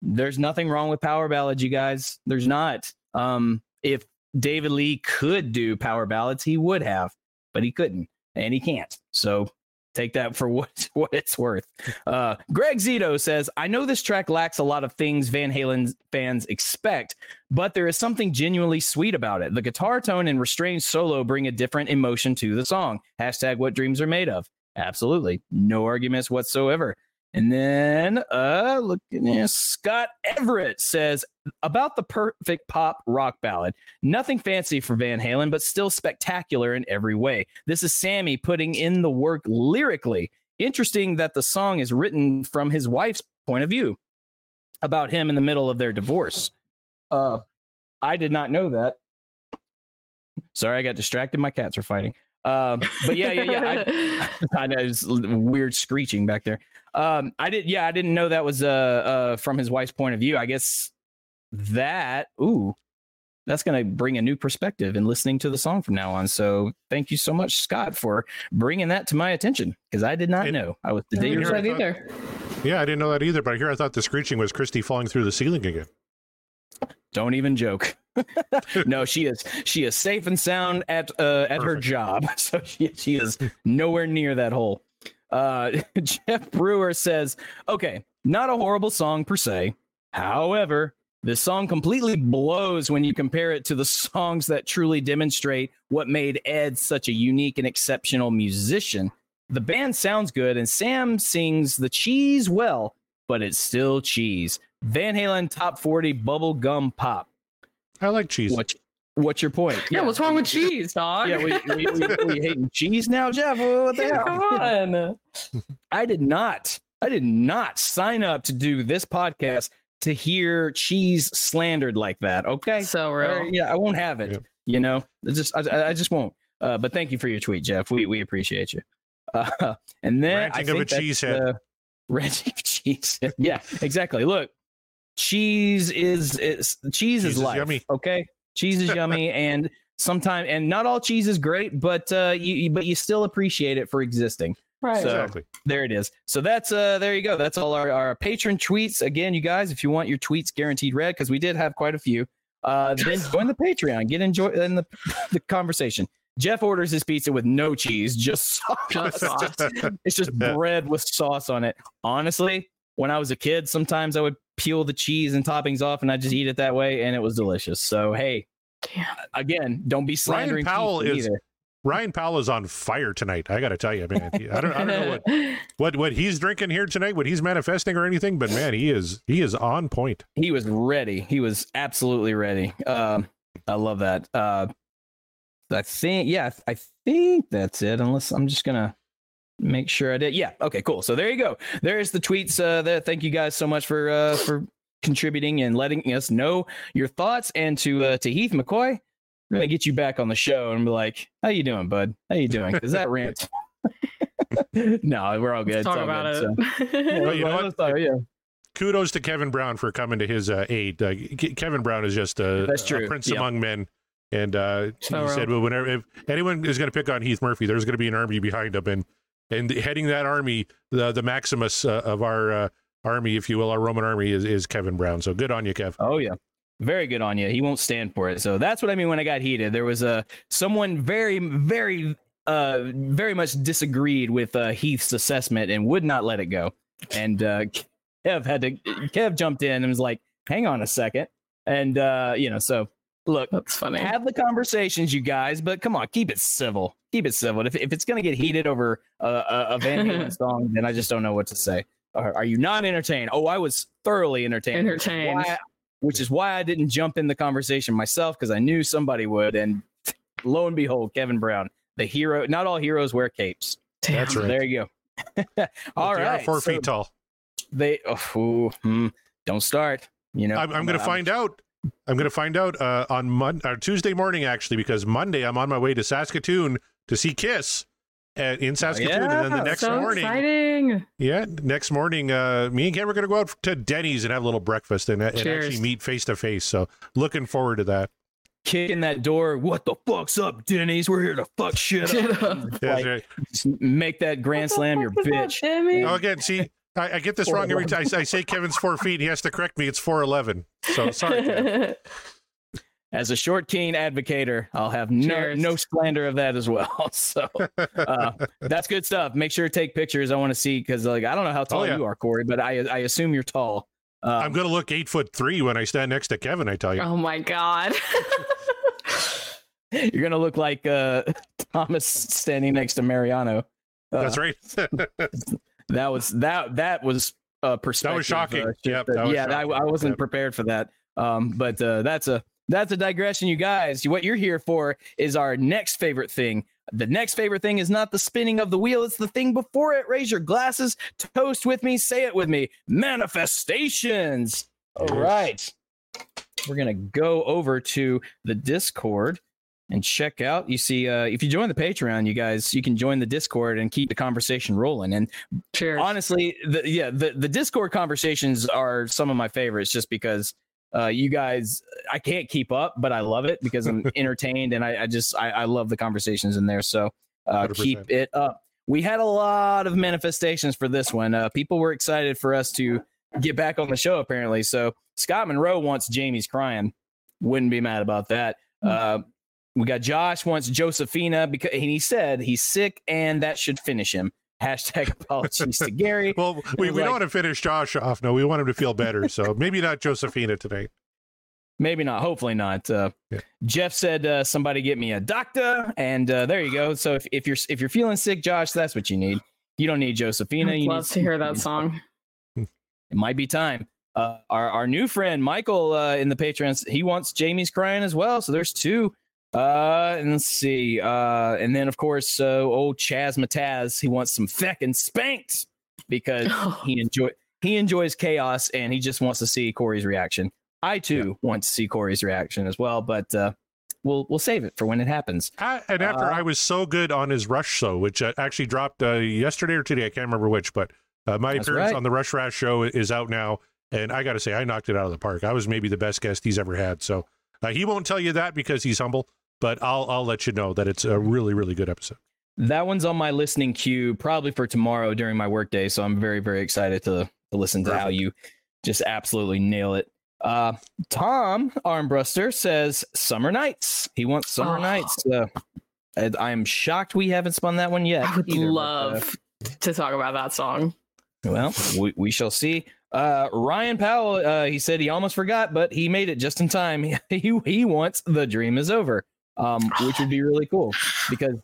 there's nothing wrong with power ballads, you guys. There's not. Um, if David Lee could do power ballads, he would have, but he couldn't, and he can't. So take that for what what it's worth. Uh, Greg Zito says, "I know this track lacks a lot of things Van Halen fans expect, but there is something genuinely sweet about it. The guitar tone and restrained solo bring a different emotion to the song. Hashtag What Dreams Are Made Of. Absolutely, no arguments whatsoever." And then uh look at. Scott Everett says about the perfect pop rock ballad. Nothing fancy for Van Halen, but still spectacular in every way. This is Sammy putting in the work lyrically. Interesting that the song is written from his wife's point of view about him in the middle of their divorce. Uh I did not know that. Sorry, I got distracted. My cats are fighting. Um, but yeah, yeah, yeah. I, I know it's weird screeching back there. Um, I did. Yeah, I didn't know that was uh, uh from his wife's point of view. I guess that. Ooh, that's going to bring a new perspective in listening to the song from now on. So thank you so much, Scott, for bringing that to my attention because I did not and, know. I was the day that either. Yeah, I didn't know that either. But here I thought the screeching was Christy falling through the ceiling again. Don't even joke. No, she is she is safe and sound at uh, at Perfect. her job, so she she is nowhere near that hole. Uh, Jeff Brewer says, "Okay, not a horrible song per se. However, this song completely blows when you compare it to the songs that truly demonstrate what made Ed such a unique and exceptional musician. The band sounds good, and Sam sings the cheese well, but it's still cheese. Van Halen top 40 bubble gum pop. I like cheese. What, what's your point? Yeah, yeah, what's wrong with cheese, dog? Yeah, we, we, we, we hating cheese now, Jeff? What the yeah, hell? Come on. I did not. I did not sign up to do this podcast to hear cheese slandered like that. Okay, So real. yeah, I won't have it. Yeah. You know, It's just I, I just won't. Uh, but thank you for your tweet, Jeff. We we appreciate you. Uh, and then I think of think a that's, cheesehead. uh, ranting of cheese. yeah, exactly. Look, cheese is is cheese, Cheese is is life. yummy. Okay, cheese is yummy, and sometimes and not all cheese is great, but uh, you you- but you still appreciate it for existing Right. So- Exactly. there it is. So that's uh there you go. That's all our, our patron tweets. Again, you guys, if you want your tweets guaranteed read, because we did have quite a few, uh then join the Patreon. Get enjoy in the the conversation. Jeff orders his pizza with no cheese. Just sauce. it's just bread with sauce on it. Honestly, when I was a kid, sometimes I would peel the cheese and toppings off and I just eat it that way and it was delicious. So hey, Damn. again, don't be slandering Ryan Powell is- either. Ryan Powell is on fire tonight. I got to tell you, man. I don't, I don't know what, what what he's drinking here tonight, what he's manifesting or anything, but man, he is he is on point. he was ready. He was absolutely ready. Um, I love that. Uh, I think, yeah, I think that's it. Unless I'm just gonna make sure I did. Yeah. Okay. Cool. So there you go. There's the tweets. Uh, there. Thank you guys so much for uh for contributing and letting us know your thoughts. And to uh, to Heath McCoy, we're gonna get you back on the show and be like, "How you doing, bud? How you doing?" Is that rant? no, we're all good. Let's talk all about good, it. so- Yeah, Well, you know let's talk- yeah. Kudos to Kevin Brown for coming to his uh, aid. Uh, Ke- Kevin Brown is just a, That's a prince Yeah. among men. And uh, So he real. said, "Well, whenever if anyone is going to pick on Heath Murphy, there's going to be an army behind him, and and heading that army, the the Maximus uh, of our uh, army, if you will, our Roman army is is Kevin Brown. So good on you, Kev. Oh yeah. Very good on you. He won't stand for it. So that's what I mean when I got heated. There was a someone very very uh very much disagreed with uh Heath's assessment and would not let it go. And uh Kev had to Kev jumped in and was like, "Hang on a second. And uh you know, so look, That's funny. have the conversations, you guys, but come on, keep it civil. Keep it civil. If, if it's going to get heated over a, a, a Van Halen song, then I just don't know what to say. Are, are you not entertained? Oh, I was thoroughly entertained. which is Entertained. why- Which is why I didn't jump in the conversation myself because I knew somebody would. And lo and behold, Kevin Brown, the hero. Not all heroes wear capes. Damn. That's right. there you go. all they right. are four so feet tall. They oh, ooh, hmm, don't start. You know, I'm, I'm going to find out. I'm going to find out uh, on Mon- or Tuesday morning, actually, because Monday I'm on my way to Saskatoon to see Kiss at, in Saskatoon, and then the next so morning, exciting. yeah, next morning, uh, me and Ken are going to go out to Denny's and have a little breakfast and, and actually meet face to face. So looking forward to that. Kicking that door. What the fuck's up, Denny's? We're here to fuck shit Shit up. up. Yeah, Like, right. make that grand slam your bitch. Oh, again, see, I, I get this wrong every time. I, I say Kevin's four feet. He has to correct me. It's four eleven. So sorry. Kev. As a short keen advocator, I'll have no, Cheers. no slander of that as well. So uh, that's good stuff. Make sure to take pictures. I want to see because like I don't know how tall Oh, yeah. you are, Corey, but I I assume you're tall. Uh, I'm going to look eight foot three when I stand next to Kevin. I tell you. oh my god. you're gonna look like uh, Thomas standing next to Mariano. Uh, That's right. That was that that was a perspective. shocking. uh, Yep, that- that was yeah, I, shocking. I wasn't Yep. prepared for that. Um, but uh, that's a that's a digression, you guys. What you're here for is our next favorite thing. The next favorite thing is not the spinning of the wheel; it's the thing before it. Raise your glasses, toast with me, say it with me. Manifestations. All right. We're gonna go over to the Discord and check out. You see, uh, if you join the Patreon, you guys, you can join the Discord and keep the conversation rolling. And Cheers. honestly the, yeah the, the discord conversations are some of my favorites just because uh, you guys i can't keep up but i love it because i'm entertained and i, I just I, I love the conversations in there. So uh, keep it up. We had a lot of manifestations for this one. Uh, people were excited for us to get back on the show apparently. So scott monroe wants jamie's crying. Wouldn't be mad about that. Uh, we got josh wants josephina because and he said he's sick and that should finish him hashtag apologies to gary Well, we, we like- don't want to finish Josh off. No, we want him to feel better. So maybe not Josephina tonight. Maybe not. Hopefully not. Uh, Yeah. Jeff said, uh, "Somebody get me a doctor," and uh, there you go. So if, if you're if you're feeling sick, Josh, that's what you need. You don't need Josephina. I'd You love need, to hear that song. It might be time. Uh, our our new friend Michael uh, in the patrons, he wants Jamie's crying as well. So there's two. Uh, and let's see. Uh, and then of course, uh, old Chaz Mataz, he wants some feckin' spanked because he enjoyed he enjoys chaos and he just wants to see Corey's reaction. I too want to see Corey's reaction as well, but uh, we'll we'll save it for when it happens. I, and after Uh, I was so good on his Rush show, which uh, actually dropped uh, yesterday or today, I can't remember which, but uh, my appearance right. on the Rush Rash show is out now, and I got to say, I knocked it out of the park. I was maybe the best guest he's ever had. So uh, he won't tell you that because he's humble, but I'll I'll let you know that it's a really really good episode. That one's on my listening queue probably for tomorrow during my workday. So I'm very, very excited to, to listen to how you just absolutely nail it. Uh, Tom Armbruster says Summer Nights. He wants Summer Oh. Nights. Uh, and I'm shocked we haven't spun that one yet. I would either, but, uh, love to talk about that song. well, we, we shall see. Uh, Ryan Powell, uh, he said he almost forgot, but he made it just in time. He, he wants The Dream is Over, um, which would be really cool because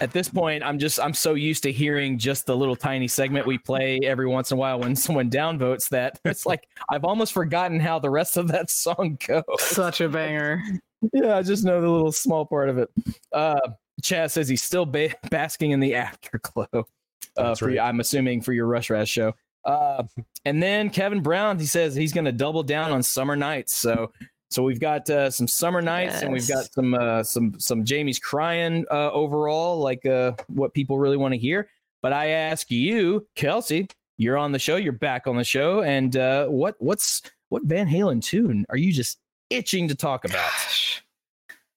at this point, I'm just, I'm so used to hearing just the little tiny segment we play every once in a while when someone downvotes that it's like I've almost forgotten how the rest of that song goes. Such a banger. Yeah, I just know the little small part of it. Uh, Chaz says he's still ba- basking in the afterglow. Uh, That's for right. I'm assuming for your Rush Rash show. Uh, and then Kevin Brown, he says he's going to double down on Summer Nights. So, so we've got uh, some Summer Nights, and we've got some uh, some some Jamie's crying uh, overall, like uh, what people really want to hear. But I ask you, Kelsey, you're on the show, you're back on the show, and uh, what what's what Van Halen tune are you just itching to talk about? Gosh.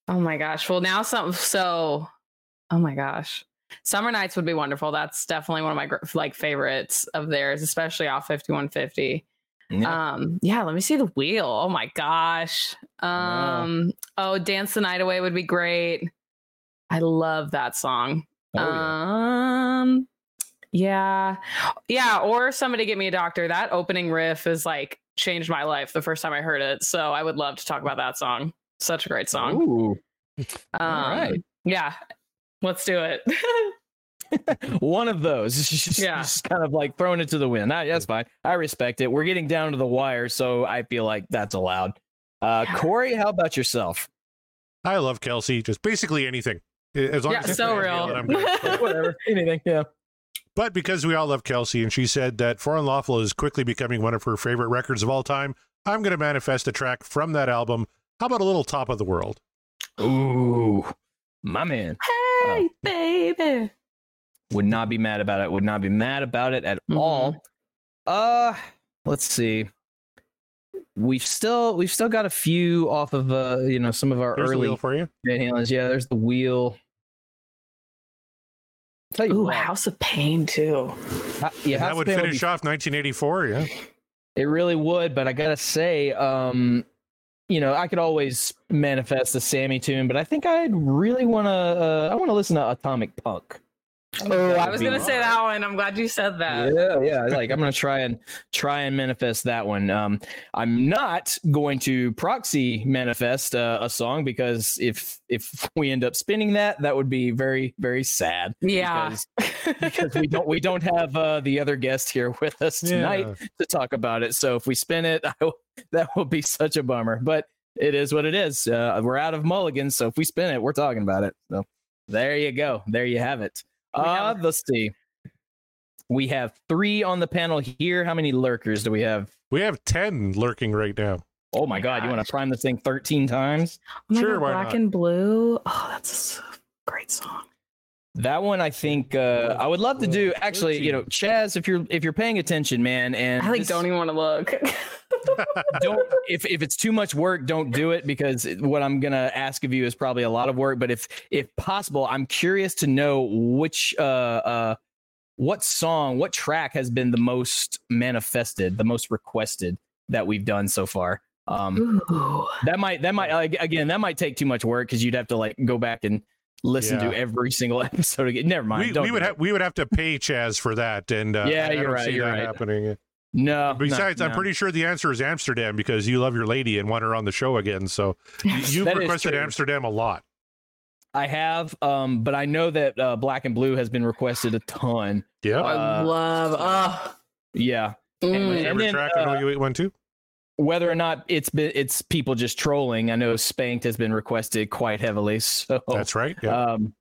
Oh my gosh. Well, now some. So, oh my gosh. Summer Nights would be wonderful. That's definitely one of my like favorites of theirs, especially off 5150. Yeah. Um, yeah, let me see the wheel. Oh my gosh. Um, oh, Dance the Night Away would be great. I love that song. Oh, yeah. Um, yeah, yeah, or somebody get me a doctor. That opening riff is like changed my life the first time I heard it. So I would love to talk about that song. Such a great song. Ooh. Um, right. yeah, let's do it. one of those. Just, Yeah. just kind of like thrown it to the wind. Ah, that's fine. I respect it. We're getting down to the wire, so I feel like that's allowed. Uh, Corey, how about yourself? I love Kelsey, just basically anything. As long Yeah, as it's so real. Halen, I'm. Whatever, anything. Yeah. But because we all love Kelsey, and she said that For Unlawful is quickly becoming one of her favorite records of all time, I'm going to manifest a track from that album. How about a little Top of the World? Ooh, my man hey, baby. Would not be mad about it. Would not be mad about it at all. Uh, let's see. We've still we've still got a few off of uh you know some of our There's the early wheel for you. Van Halen's. Yeah, there's the wheel. Tell you Ooh, what, House of Pain too. Ha- yeah, And House that would Pain be finish off 1984. Yeah. It really would, but I gotta say, um, you know, I could always manifest a Sammy tune, but I think I'd really want to. Uh, I want to listen to Atomic Punk. Oh, I was gonna say that one. I'm glad you said that. Yeah, yeah. Like I'm gonna try and try and manifest that one. Um, I'm not going to proxy manifest uh, a song because if if we end up spinning that, that would be very very sad. Yeah. Because, because we don't we don't have uh, the other guest here with us tonight Yeah. to talk about it. So if we spin it, I will, that will be such a bummer. But it is what it is. Uh, we're out of mulligans, so if we spin it, we're talking about it. So there you go. There you have it. We Uh, have- let's see. We have three on the panel here. How many lurkers do we have? We have 10 lurking right now. Oh my god, you want to prime this thing 13 times? Oh my Sure, God, why Black not? and Blue. Oh, that's a great song. That one I think uh, I would love to do. Actually, you know, Chaz, if you're if you're paying attention, man, and I like this- don't even want to look. don't if if it's too much work, don't do it because what I'm gonna ask of you is probably a lot of work. But if if possible, I'm curious to know which uh uh what song, what track has been the most manifested, the most requested that we've done so far. Um, Ooh. that might that might like, again that might take too much work because you'd have to like go back and listen Yeah. to every single episode again. Never mind. we, don't we would have we would have to pay Chaz for that, and uh, Yeah, I you're don't right, see you're that right. happening. no. Besides, no, I'm pretty sure the answer is Amsterdam because you love your lady and want her on the show again. So you- you've requested. Amsterdam a lot. I have, um, but I know that uh, Black and Blue has been requested a ton. Yeah. I Uh, love. Oh. Yeah, Mm. and Favorite then, track uh, on OU one too. Whether or not it's been it's people just trolling. I know Spanked has been requested quite heavily. So That's right. Yeah. um,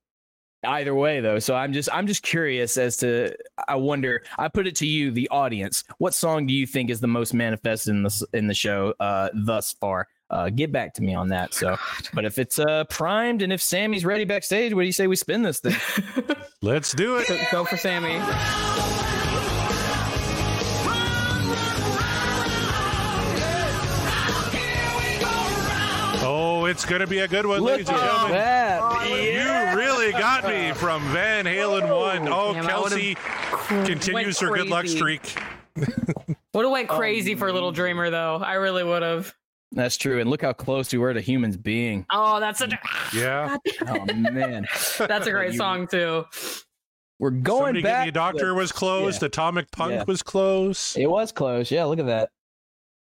either way though. So I'm just I'm just curious as to I wonder I put it to you, the audience. What song do you think is the most manifested in the in the show uh, thus far? Uh, get back to me on that. So, but if it's uh, primed and if Sammy's ready backstage, what do you say we spin this thing? Let's do it. Go, go for Sammy. Oh, it's going to be a good one, Look ladies and at gentlemen. that. You really got me from Van Halen 1. Oh, Damn, I would've Kelsey continues her good luck crazy. streak. Would have went Oh, crazy for Little Dreamer though. I really would have. That's true. And look how close we were to humans being. Oh, that's a Yeah. Oh man, that's a great You- song too. we're going Somebody Get back. Me a Doctor was closed. Yeah. Atomic Punk Yeah. was close. It was close. Yeah, look at that.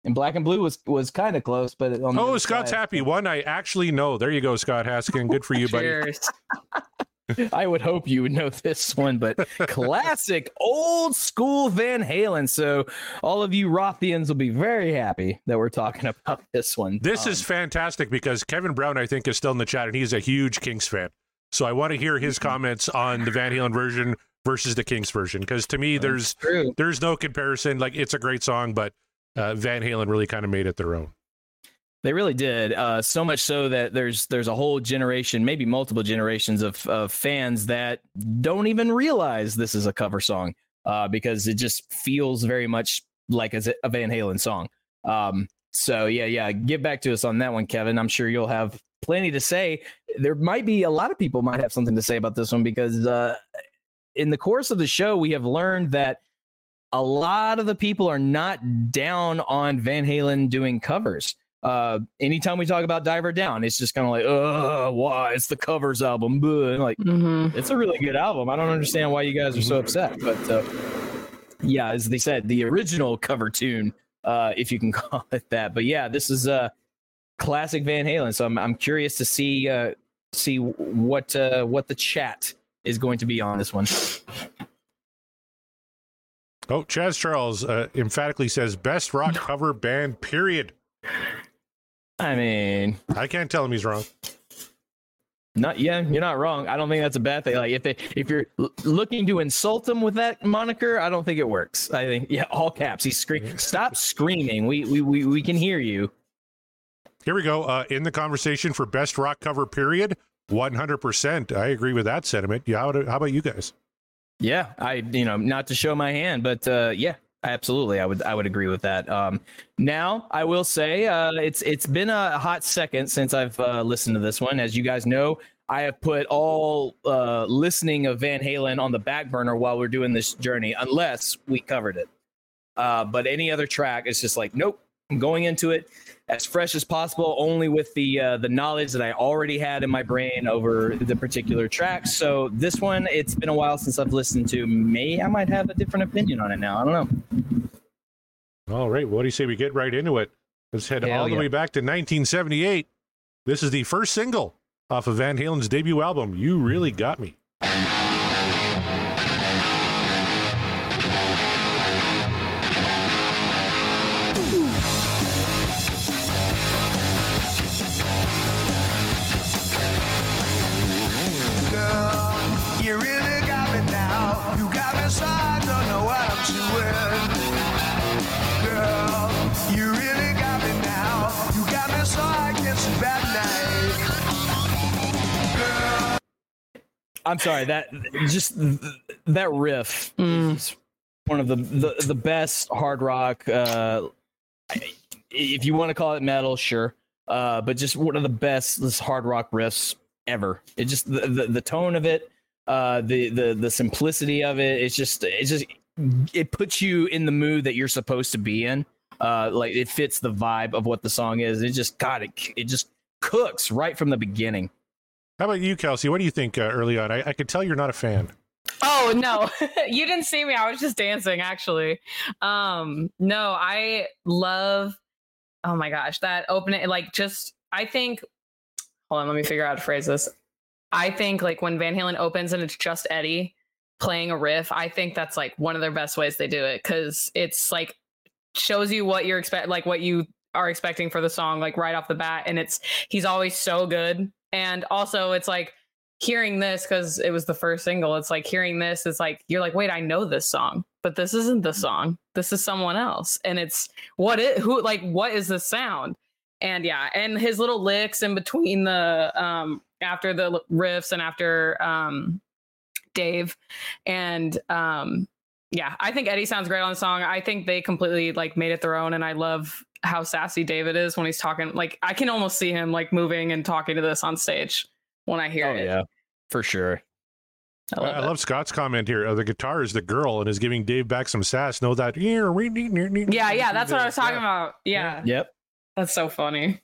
And Black and Blue was was kind of close, but on Oh, Scott's side- happy. One I actually know. There you go, Scott Haskin. Good for you, buddy. Cheers. I would hope you would know this one, but classic old school Van Halen. So all of you Rothians will be very happy that we're talking about this one. This Um, is fantastic because Kevin Brown, I think, is still in the chat and he's a huge Kinks fan. So I want to hear his comments on the Van Halen version versus the Kinks version because to me, there's true. there's no comparison. Like it's a great song, but uh, Van Halen really kind of made it their own. They really did. Uh, so much so that there's there's a whole generation, maybe multiple generations of, of fans that don't even realize this is a cover song uh, because it just feels very much like a, Van Halen song. Um, so yeah, yeah, get back to us on that one, Kevin. I'm sure you'll have plenty to say. There might be a lot of people might have something to say about this one because uh, in the course of the show, we have learned that a lot of the people are not down on Van Halen doing covers. Uh, anytime we talk about Diver Down, it's just kind of like, uh, why? It's the covers album. Buh. And Like, hmm it's a really good album. I don't understand why you guys are so upset. But uh, yeah, as they said, the original cover tune, uh, if you can call it that. But yeah, this is a classic Van Halen. So I'm I'm curious to see uh, see what uh, what the chat is going to be on this one. Oh, Chaz Charles uh, emphatically says best rock cover band. Period. I mean, I can't tell him he's wrong. Not yeah, you're not wrong. I don't think that's a bad thing. Like if they if you're l- looking to insult him with that moniker, I don't think it works. I think yeah, all caps. He's screaming. Stop screaming. We we we we can hear you. Here we go. Uh, in the conversation for best rock cover. Period. One hundred percent. I agree with that sentiment. Yeah. How, how about you guys? Yeah, I you know not to show my hand, but uh, yeah, absolutely, I would I would agree with that. Um, now I will say uh, it's it's been a hot second since I've uh, listened to this one. As you guys know, I have put all uh, listening of Van Halen on the back burner while we're doing this journey, unless we covered it. Uh, but any other track, it's just like nope. I'm going into it as fresh as possible, only with the uh, the knowledge that I already had in my brain over the particular track. So this one, it's been a while since I've listened to. May I might have a different opinion on it now. I don't know. All right. What do you say we get right into it? Let's head Hell all the way back to 1978. This is the first single off of Van Halen's debut album. You really got me. I'm sorry that just that riff is one of the, the the best hard rock. Uh, if you want to call it metal, sure. Uh, but just one of the best this hard rock riffs ever. It just the, the, the tone of it, uh, the the the simplicity of it. It's just it's just it puts you in the mood that you're supposed to be in. Uh, like it fits the vibe of what the song is. It just God, it it just cooks right from the beginning. How about you, Kelsey? What do you think uh, early on? I, I could tell you're not a fan. Oh no, you didn't see me. I was just dancing actually. Um, no, I love. Oh my gosh, that opening! Like, just I think. Hold on, let me figure out how to phrase this. I think like when Van Halen opens and it's just Eddie playing a riff. I think that's like one of their best ways they do it because it's like shows you what you're expect, like what you are expecting for the song, like right off the bat, and it's he's always so good. And also, it's like hearing this because it was the first single. It's like hearing this. It's like you're like, wait, I know this song, but this isn't the song. This is someone else, and it's what it who like what is the sound? And yeah, and his little licks in between the um after the riffs and after um Dave and um yeah, I think Eddie sounds great on the song. I think they completely like made it their own, and I love how sassy David is when he's talking. Like I can almost see him like moving and talking to this on stage when I hear Oh it. yeah, for sure. I love, I love Scott's comment here. Uh, the guitar is the girl and is giving Dave back some sass. Know that? Yeah, yeah, that's what I was talking about. Yeah, Yep. that's so funny.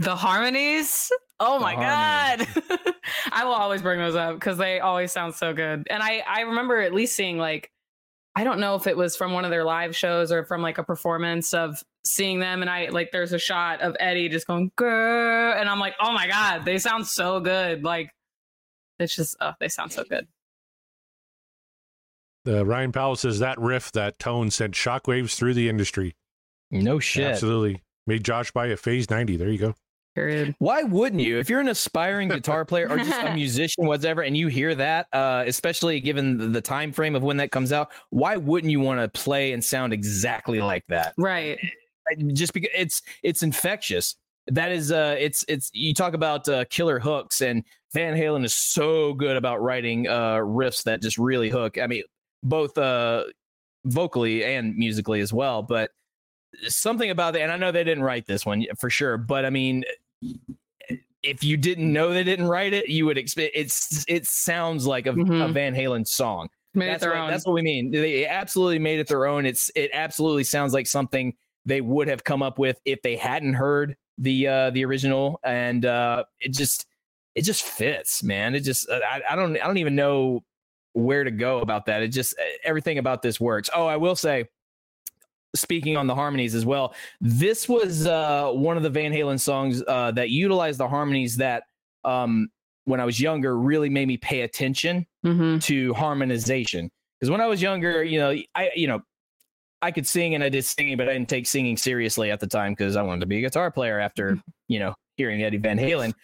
The harmonies. Oh The my god. I will always bring those up because they always sound so good. And I I remember at least seeing like I don't know if it was from one of their live shows or from like a performance of seeing them and I like there's a shot of Eddie just going girl and I'm like, "Oh my god, they sound so good." Like it's just oh, they sound so good. Uh, Ryan Powell says that riff, that tone sent shockwaves through the industry. No shit. Absolutely. Made Josh buy a Phase 90. There you go. Period. Why wouldn't you? If you're an aspiring guitar player or just a musician, whatever, and you hear that, uh, especially given the, time frame of when that comes out, why wouldn't you want to play and sound exactly like that? Right. Just because it's it's infectious. That is, uh, it's it's. You talk about uh, killer hooks, and Van Halen is so good about writing uh, riffs that just really hook. I mean, both uh, vocally and musically as well. But something about that, and I know they didn't write this one for sure, but I mean, if you didn't know they didn't write it, you would expect it's it sounds like a, a Mhm. Van Halen song. That's what, that's what we mean. They absolutely made it their own. It's it absolutely sounds like something they would have come up with if they hadn't heard the uh the original and uh it just it just fits, man. It just I, I don't I don't even know where to go about that. It just everything about this works. Oh, I will say speaking on the harmonies as well. This was uh one of the Van Halen songs uh that utilized the harmonies that um when I was younger really made me pay attention mm-hmm. to harmonization. Because when I was younger, you know, I you know, I could sing and I did singing, but I didn't take singing seriously at the time because I wanted to be a guitar player after you know hearing Eddie Van Halen.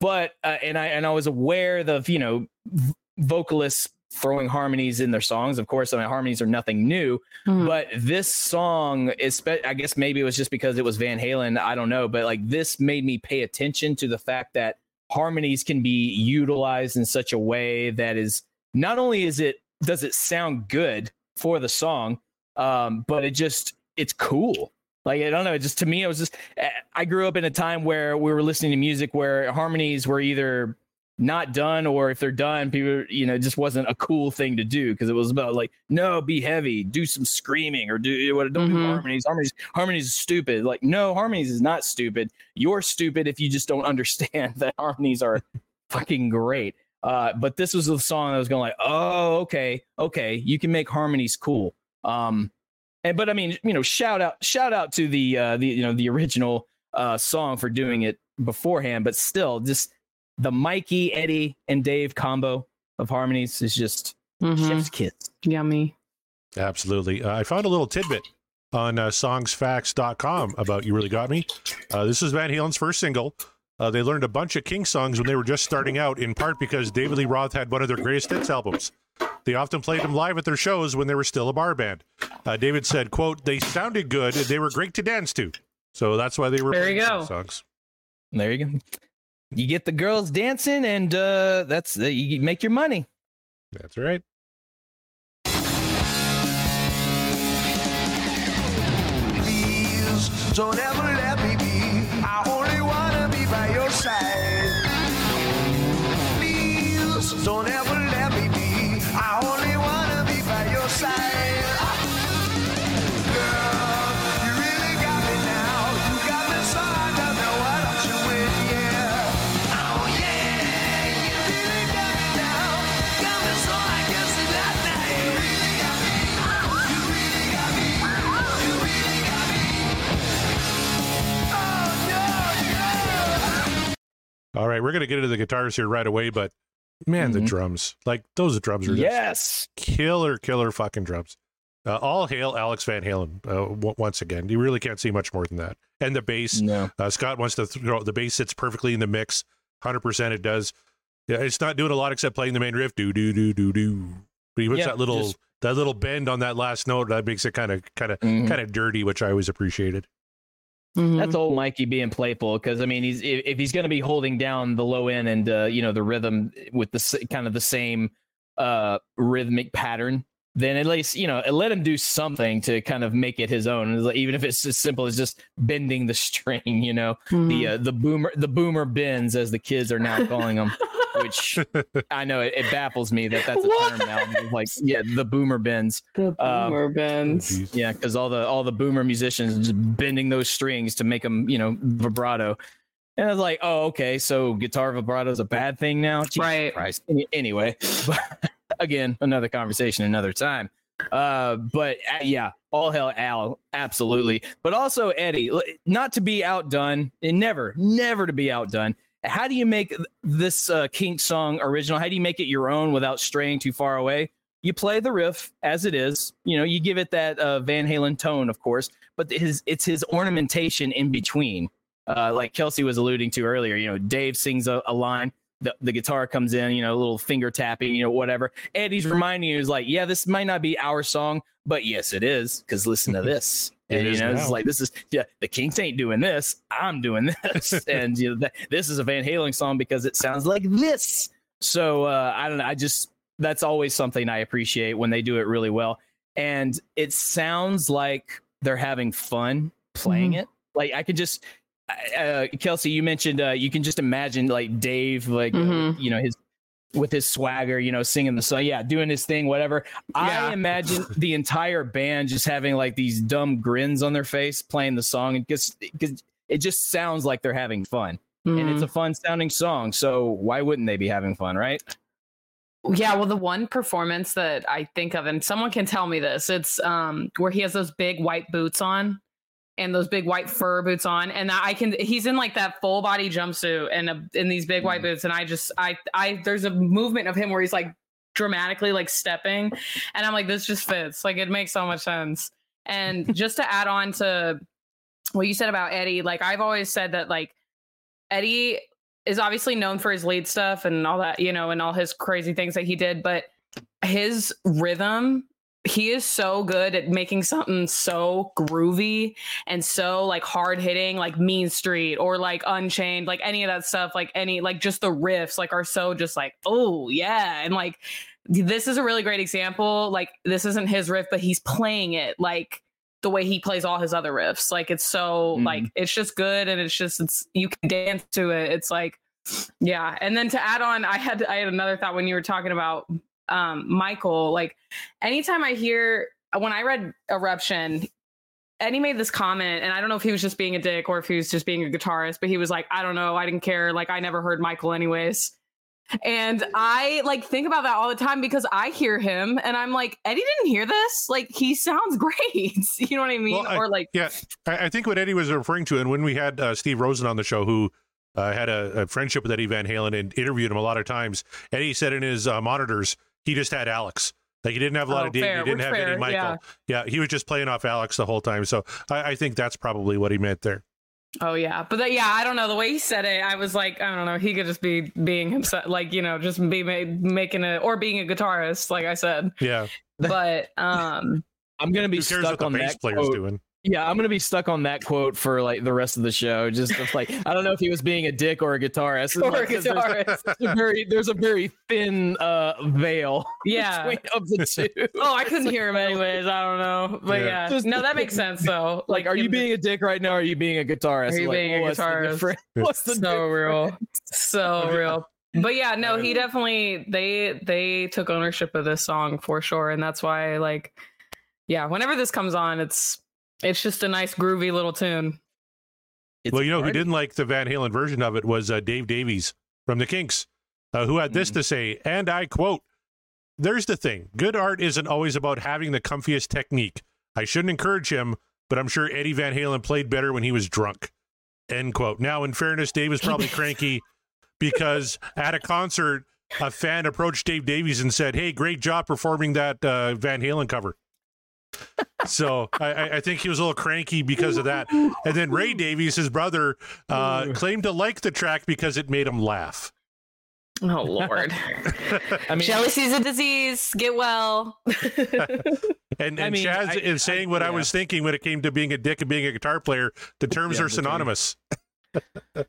But uh, and I and I was aware of you know v- vocalists throwing harmonies in their songs. Of course, I mean, harmonies are nothing new. Mhm. But this song is, I guess maybe it was just because it was Van Halen. I don't know. But like this made me pay attention to the fact that harmonies can be utilized in such a way that is not only is it does it sound good for the song, um, but it just it's cool. Like I don't know, it just to me it was just eh, I grew up in a time where we were listening to music where harmonies were either not done or if they're done people you know it just wasn't a cool thing to do because it was about like no be heavy do some screaming or do what don't do Mhm. harmonies. Harmonies harmonies is stupid. Like no harmonies is not stupid. You're stupid if you just don't understand that harmonies are fucking great. Uh but this was the song that was going like oh okay okay you can make harmonies cool. Um and but i mean you know shout out shout out to the uh the you know the original uh song for doing it beforehand but still just the mikey eddie and dave combo of harmonies is just Mhm. chef's kiss Yummy. Absolutely. Uh, I found a little tidbit on uh, songsfacts.com about You Really Got Me. Uh, this is Van Halen's first single. Uh, they learned a bunch of Kink songs when they were just starting out, in part because David Lee Roth had one of their greatest hits albums. They often played them live at their shows when they were still a bar band. Uh, David said, quote, they sounded good and they were great to dance to. So that's why they were There you go. Songs. there you go you get the girls dancing and uh that's uh, you make your money That's right. Please don't ever let All right, we're gonna get into the guitars here right away, but man, the Mhm. drums, like those drums are just Yes. killer, killer fucking drums. Uh, all hail Alex Van Halen uh, w- once again. You really can't see much more than that. And the bass, No. uh, Scott wants to throw the bass sits perfectly in the mix. Hundred percent, it does. Yeah, it's not doing a lot except playing the main riff. Do do do do do. But he puts Yeah, that little just- that little bend on that last note that makes it kind of kind of Mhm. kind of dirty, which I always appreciated. Mhm. That's old Mikey being playful because I mean he's if, if he's going to be holding down the low end and uh, you know the rhythm with the kind of the same uh rhythmic pattern, then at least you know let him do something to kind of make it his own, even if it's as simple as just bending the string. You know Mhm. the uh, the boomer the boomer bends as the kids are now calling them, which I know it, it baffles me that that's a term now. Like yeah, the boomer bends. the um, boomer bends. Yeah, because all the all the boomer musicians just bending those strings to make them, you know, vibrato. And I was like, oh, okay, so guitar vibrato is a bad thing now, Jesus Right. Christ. Anyway, again, another conversation, another time. Uh, but uh, yeah, all hell, Al, absolutely. But also Eddie, not to be outdone, and never, never to be outdone. How do you make this uh, Kink song original? How do you make it your own without straying too far away? you play the riff as it is. You know, you give it that uh, Van Halen tone, of course, but his it's his ornamentation in between. Uh, like Kelsey was alluding to earlier, you know, Dave sings a, a line, the, the guitar comes in, you know, a little finger tapping, you know, whatever. Eddie's reminding you is like, yeah, this might not be our song, but yes, it is because listen to this. It and you know, now. it's like this is yeah, the Kinks ain't doing this. I'm doing this, and you know, that, this is a Van Halen song because it sounds like this. So uh, I don't know. I just that's always something I appreciate when they do it really well, and it sounds like they're having fun playing it. Like I could just, uh, Kelsey, you mentioned uh, you can just imagine like Dave, like uh, Mhm. you know his with his swagger, you know, singing the song, yeah, doing his thing, whatever. Yeah. I imagine the entire band just having like these dumb grins on their face playing the song, and because it just sounds like they're having fun, and Mhm. it's a fun sounding song. So why wouldn't they be having fun, right? Yeah, well, the one performance that I think of, and someone can tell me this, it's um where he has those big white boots on and those big white fur boots on, and I can he's in like that full body jumpsuit and a, in these big white mm. boots, and I just I I there's a movement of him where he's like dramatically like stepping, and I'm like this just fits, like it makes so much sense. And just to add on to what you said about Eddie, like I've always said that like Eddie is obviously known for his lead stuff and all that, you know, and all his crazy things that he did, but his rhythm, he is so good at making something so groovy and so like hard hitting, like Mean Street or like Unchained, like any of that stuff, like any, like just the riffs, like are so just like, oh yeah. And like, this is a really great example. Like, this isn't his riff, but he's playing it like the way he plays all his other riffs. Like it's so Mhm. like it's just good and it's just it's you can dance to it. It's like yeah. And then to add on, I had I had another thought when you were talking about um Michael. Like anytime I hear when I read Eruption, Eddie made this comment, and I don't know if he was just being a dick or if he was just being a guitarist, but he was like, I don't know, I didn't care. Like I never heard Michael anyways. And I like think about that all the time because I hear him and I'm like, Eddie didn't hear this. Like he sounds great. you know what I mean? Well, I- or like Yeah, I, I think what Eddie was referring to, and when we had uh, Steve Rosen on the show, who uh, had a, a friendship with Eddie Van Halen and interviewed him a lot of times, Eddie said in his uh, monitors he just had Alex. Like he didn't have a lot Oh, of Dave, fair, he didn't which have fair, any Michael. yeah. Yeah. he was just playing off Alex the whole time. So I, I think that's probably what he meant there. Oh yeah, but that, yeah, I don't know the way he said it. I was like, I don't know. He could just be being himself, like you know, just be ma- making a or being a guitarist, like I said. Yeah, But um, I'm gonna be who stuck what the on bass that player's quote. doing? Yeah, I'm gonna be stuck on that quote for like the rest of the show. Just of, like I don't know if he was being a dick or a guitarist. or a Like, 'cause there's, guitarist. there's a very there's a very thin uh veil Yeah. of the two. Oh, I couldn't hear him anyways. I don't know, but Yeah. yeah, Just- no, that makes sense though. Like, are you being a dick right now? Or are you being a guitarist? Are you Like, being a what's the guitarist? difference? What's the so real, so real. But yeah, no, he definitely they they took ownership of this song for sure, and that's why like, yeah, whenever this comes on, it's it's just a nice groovy little tune. It's well, you know who didn't like the Van Halen version of it was uh, Dave Davies from the Kinks, uh, who had this Mhm. to say, and I quote, There's the thing. Good art isn't always about having the comfiest technique. I shouldn't encourage him, but I'm sure Eddie Van Halen played better when he was drunk. End quote. Now, in fairness, Dave was probably cranky, because at a concert, a fan approached Dave Davies and said, "Hey, great job performing that uh, Van Halen cover." So I, I- I think he was a little cranky because of that. And then Ray Davies, his brother, uh, claimed to like the track because it made him laugh. Oh Lord. I mean, Jealousy's a disease. Get well. And, and I mean, Chaz I- is saying what I was thinking when it came to being a dick and being a guitar player. The terms Yeah, are synonymous.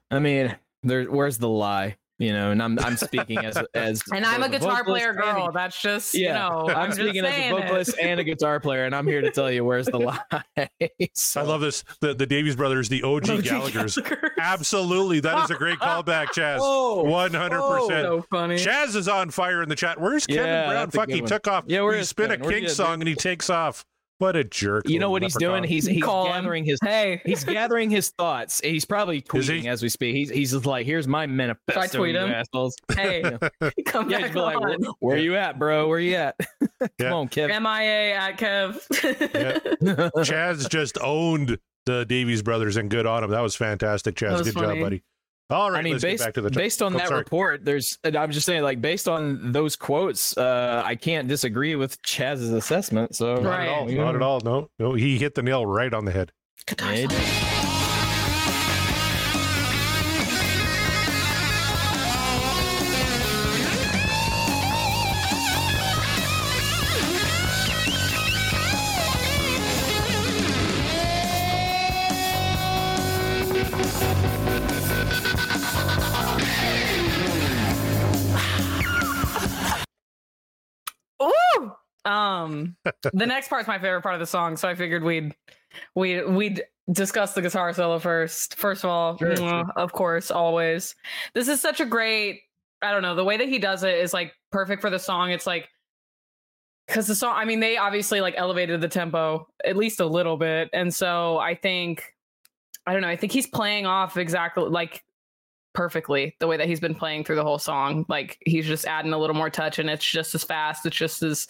I mean, there. Where's the lie? You know, and I'm I'm speaking as as and I'm a guitar vocalist player and- girl. That's just Yeah, you know. I'm, I'm, speaking as a saying it. vocalist and a guitar player, and I'm here to tell you where's the lie. So- I love this. The, the Davies brothers, the OG, OG Gallagher's. Gallagher's. Absolutely. That is a great callback, Chaz. Whoa. 100%. oh, So funny. Chaz is on fire in the chat. Where's Kevin Yeah, Brown? that's Fuck, he one. took off. Yeah, where he is spin a Kevin? Where'd Kink song and he takes off. What a jerk. You know little what he's doing? He's he's Call him. gathering his Hey, he's gathering his thoughts. He's probably Is he? tweeting as we speak. He's he's just like, here's my manifesto. tweet him? assholes. hey, come Yeah, back just like, where, on. where you at, bro? Where you at? Come Yeah. on, Kev. MIA at Kev. Chaz just owned the Davies brothers and good on him. That was fantastic, Chaz. Was Good funny. job, buddy. All right, I mean, let's based, get back to the based on Oh, that sorry. report, there's. and I'm just saying, like, based on those quotes, uh, I can't disagree with Chaz's assessment. So, Not Right. at all. Yeah. Not at all. No, no. He hit the nail right on the head. Um, the next part's my favorite part of the song, so I figured we'd we we'd discuss the guitar solo first. First of all, Sure, sure. of course, always. This is such a great. I don't know the way that he does it is like perfect for the song. It's like because the song. I mean, they obviously like elevated the tempo at least a little bit, and so I think I don't know. I think he's playing off exactly like perfectly the way that he's been playing through the whole song. Like he's just adding a little more touch and it's just as fast. It's just as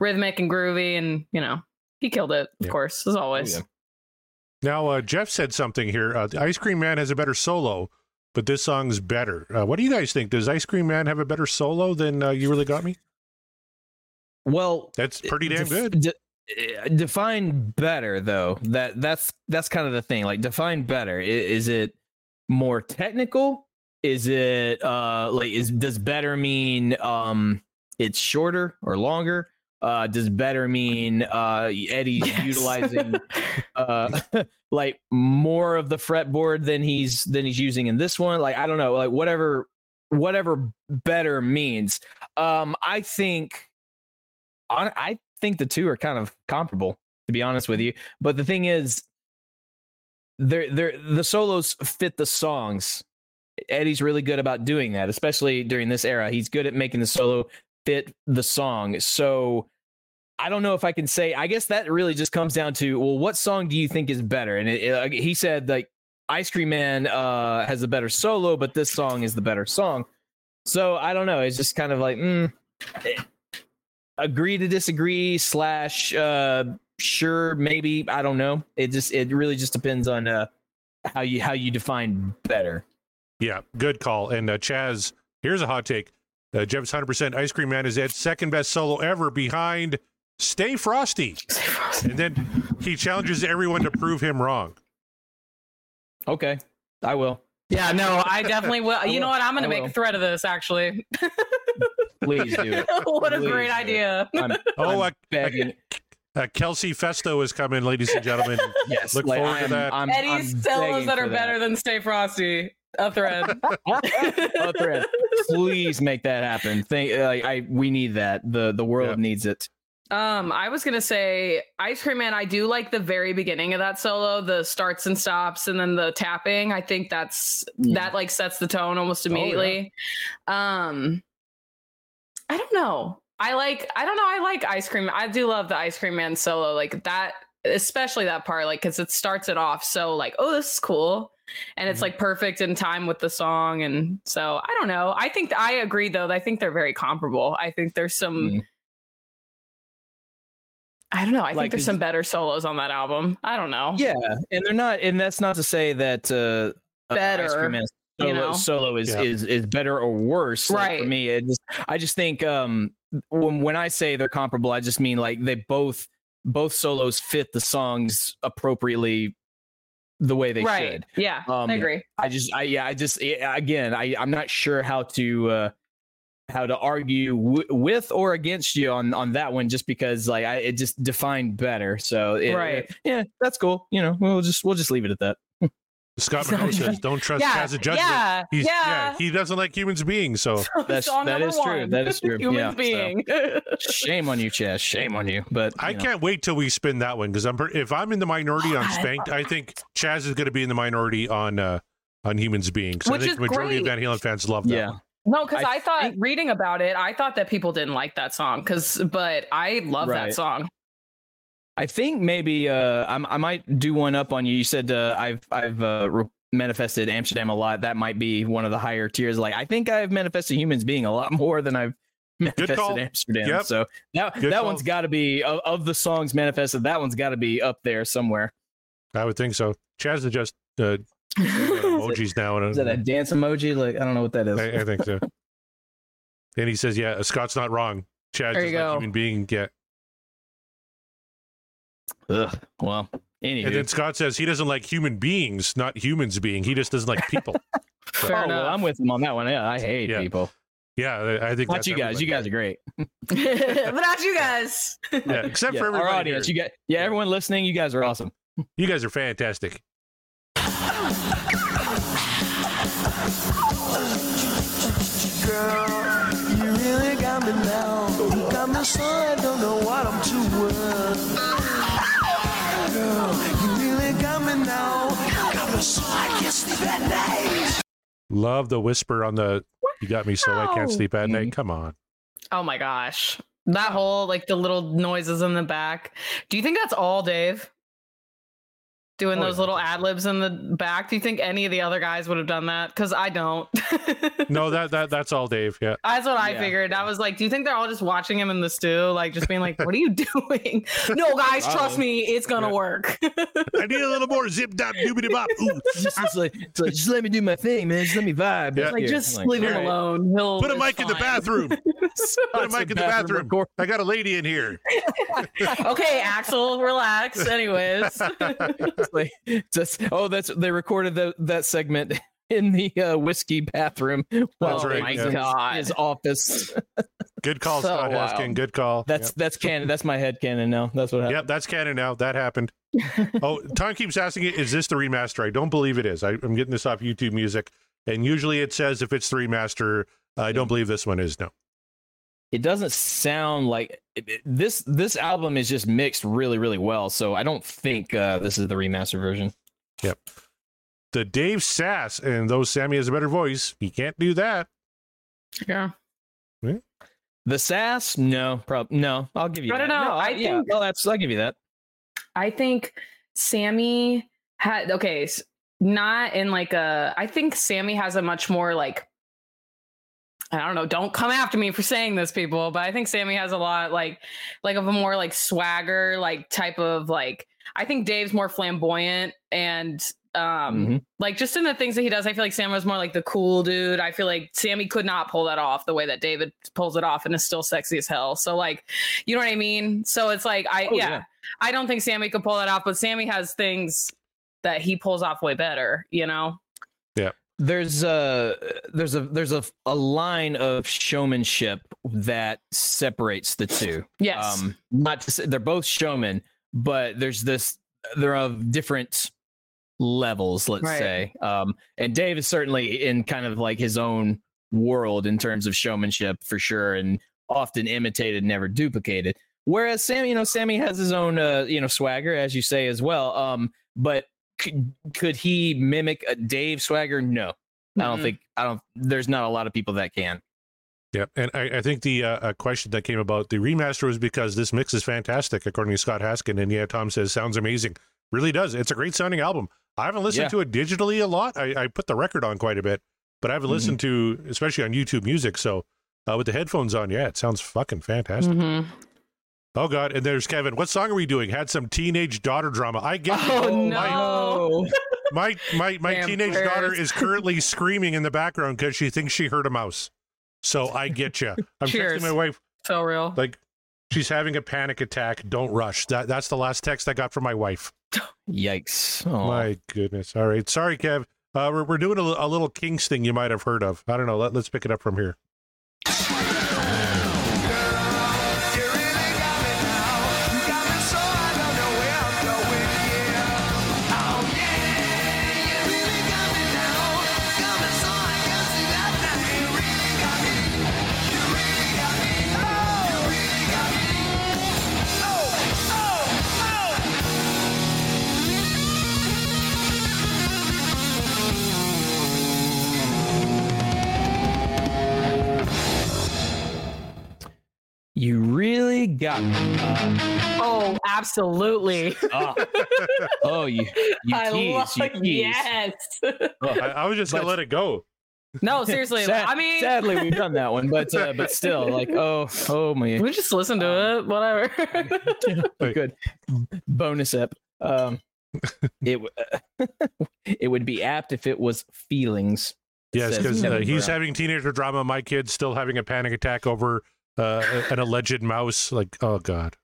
rhythmic and groovy and you know, he killed it, of Yeah. course, as always. yeah. Now, uh, Jeff said something here. Uh, the Ice Cream Man has a better solo, but this song's better. Uh, what do you guys think? Does Ice Cream Man have a better solo than uh, You Really Got Me? Well, That's pretty damn def- good. de- uh, define better though. That that's that's kind of the thing. Like define better. I- Is, it more technical? Is it uh like is does better mean um it's shorter or longer? Uh does better mean uh Eddie's Yes. utilizing uh like more of the fretboard than he's than he's using in this one? Like I don't know, like whatever whatever better means. Um I think I, I think the two are kind of comparable, to be honest with you. But the thing is, they're, they're, the solos fit the songs. Eddie's really good about doing that, especially during this era. He's good at making the solo fit the song. So I don't know if I can say. I guess that really just comes down to well, what song do you think is better? And it, it- he said like Ice Cream Man uh, has a better solo, but this song is the better song. So I don't know. It's just kind of like. Mm, agree to disagree slash uh sure maybe i don't know it just it really just depends on uh how you how you define better Yeah, good call. And uh, Chaz, here's a hot take. Uh, Jeff's 100% Ice Cream Man is Ed's second best solo ever behind Stay Frosty. And then he challenges everyone to prove him wrong. okay i will Yeah, no, I definitely will. You know what? I'm gonna make will. a thread of this actually. please do it what a great do idea. i'm, Oh, I'm uh, begging uh, Kelsey Festo is coming, ladies and gentlemen. yes look like, forward to I'm- that. I'm, Eddie's I'm solos that for are better than Stay Frosty. A thread. A thread. please make that happen Thank, like i we need that the the world Yeah. needs it Um, I was gonna say Ice Cream Man. I do like the very beginning of that solo, the starts and stops, and then the tapping. I think that's Yeah. that like sets the tone almost Oh, yeah. immediately. Um, I don't know. I like. I don't know. I like Ice Cream. I do love the Ice Cream Man solo, like that, especially that part, like because it starts it off so like, oh, this is cool. And it's Mhm. like perfect in time with the song, and so I don't know. I think I agree though. I think they're very comparable. I think there's some Mm. I don't know. I Like, think there's some better solos on that album. I don't know. yeah and they're not and that's not to say that uh uh, Ice Better. Cream solo, you know? solo is, Yeah. is is better or worse. Like, for me, it just, I just think um when when I say they're comparable, I just mean like they both both solos fit the songs appropriately the way they right. should. Yeah, Um, I agree. I just I yeah I just again I I'm not sure how to uh how to argue w- with or against you on on that one just because like I it just defined better. So it, Right. yeah, that's cool. You know, we'll just we'll just leave it at that. Scott It's says, "Don't trust Yeah, Chaz's judgment." yeah, He's, yeah. he doesn't like humans beings. So That's- Song that true. That is true. Humans Yeah, so- being. Shame on you, Chaz. Shame on you. But I know. can't wait till we spin that one because I'm per- if I'm in the minority on Spanked, I think Chaz is going to be in the minority on uh on humans beings. So I Which think is the majority great. of Van Halen fans love that. Yeah. one. No, because I I, thought think- reading about it, I thought that people didn't like that song. Because, but I love Right. that song. I think maybe uh, I'm, I might do one up on you. You said uh, I've I've uh, re- manifested Amsterdam a lot. That might be one of the higher tiers. Like I think I've manifested humans being a lot more than I've manifested. Amsterdam. Yep. So that that one's got to be of, of the songs manifested. That one's got to be up there somewhere. I would think so. Chaz is just uh, emojis now, and Is that a dance emoji? Like I don't know what that is. I, I think so. and he says, "Yeah, Scott's not wrong. Chaz is like go. human being. Yeah." Ugh. Well, anywho. And then Scott says he doesn't like human beings, not humans being. He just doesn't like people. Fair oh, well. I'm with him on that one. Yeah, I hate Yeah. people. yeah, I I think Not that's you guys. You guys are great. but not you guys. Yeah, except Yeah, for our audience. here. You got yeah. Everyone listening, you guys are awesome. You guys are fantastic. Girl, you really got me now. You got me so I don't know what I'm doing. Girl, you really got me now. Got me so I can't sleep at night. Love the whisper on the. You got me so I can't sleep at night. Mhm. Come on. Oh my gosh. That whole like the little noises in the back. Do you think that's all Dave? Doing Oh, those yeah. little ad libs in the back. Do you think any of the other guys would have done that? Because I don't. No, that that that's all, Dave. Yeah. That's what I Yeah. figured. I was like, do you think they're all just watching him in the stew? Like just being like, what are you doing? no, guys, trust Probably. me, it's gonna Yeah. work. I need a little more zip dop doobity bop. Ooh. just, just like, like, just let me do my thing, man. Just let me vibe. Yeah. like just like, leave him all right. alone. He'll Put a it's mic in the bathroom. Put a mic in the bathroom. record. I got a lady in here. okay, Axel, relax. Anyways. It's just, oh, that's they recorded the, that segment in the uh, whiskey bathroom. while right, he's yeah. in God. His office. Good call, So Scott wild. Haskin. Good call. That's that's canon. That's my head canon now. That's what Yep. happened. Yep, that's canon now. That happened. oh, Tom keeps asking it, is this the remaster? I don't believe it is. I, I'm getting this off YouTube Music, and usually it says if it's the remaster. I don't believe this one is. No. It doesn't sound like it- it- this. This album is just mixed really, really well. So I don't think uh, this is the remaster version. Yep. The Dave Sass and though Sammy has a better voice, he can't do that. yeah. The sass, no, prob no. I'll give you. I that. don't know, No, I yeah, think- well, that's. I'll give you that. I think Sammy had okay, not in like a. I think Sammy has a much more like. I don't know. Don't come after me for saying this, people. But I think Sammy has a lot like, like of a more like swagger, like type of like. I think Dave's more flamboyant and um Mhm. like just in the things that he does. I feel like Sam was more like the cool dude. I feel like Sammy could not pull that off the way that David pulls it off, and is still sexy as hell. So like, you know what I mean? So it's like I Oh, yeah. yeah. I don't think Sammy could pull that off, but Sammy has things that he pulls off way better, you know? There's a there's a there's a, a line of showmanship that separates the two. Yes. Um, not to say they're both showmen, but there's this they're of different levels, let's Right. say. Um, and Dave is certainly in kind of like his own world in terms of showmanship for sure, and often imitated, never duplicated. Whereas Sammy, you know, Sammy has his own, uh, you know, swagger, as you say as well. Um, but could, could he mimic a Dave swagger? No, I don't think. I don't. There's not a lot of people that can. Yeah, And I, I think the uh, question that came about the remaster was because this mix is fantastic, according to Scott Haskin. And yeah, Tom says sounds amazing. Really does. It's a great sounding album. I haven't listened Yeah. to it digitally a lot. I, I put the record on quite a bit, but I haven't Mhm. listened to, especially on YouTube Music. So uh, with the headphones on, yeah, it sounds fucking fantastic. Mhm. Oh God! And there's Kevin. What song are we doing? Had some teenage daughter drama. I get. it. Oh, My- no. My my my teenage Vampires. daughter is currently screaming in the background because she thinks she heard a mouse. So I get you. I'm Cheers. texting my wife So real. like she's having a panic attack. Don't rush. That that's the last text I got from my wife. Yikes! Oh, My goodness. All right. Sorry, Kev. Uh, we're we're doing a, a little Kinks thing you might have heard of. I don't know. Let, let's pick it up from here. You really got me. Uh, Oh, absolutely. oh, oh, you, you I tease, love you tease. yes. Oh, I, I was just gonna let it go. No, seriously. sad- I mean, sadly, we've done that one, but uh, but still, like, oh, oh my, we just listen to it. Whatever. good bonus up. Um, it w- it would be apt if it was feelings. Yes, because uh, he's having teenager drama. My kid's still having a panic attack over uh, an alleged mouse. Like, oh god.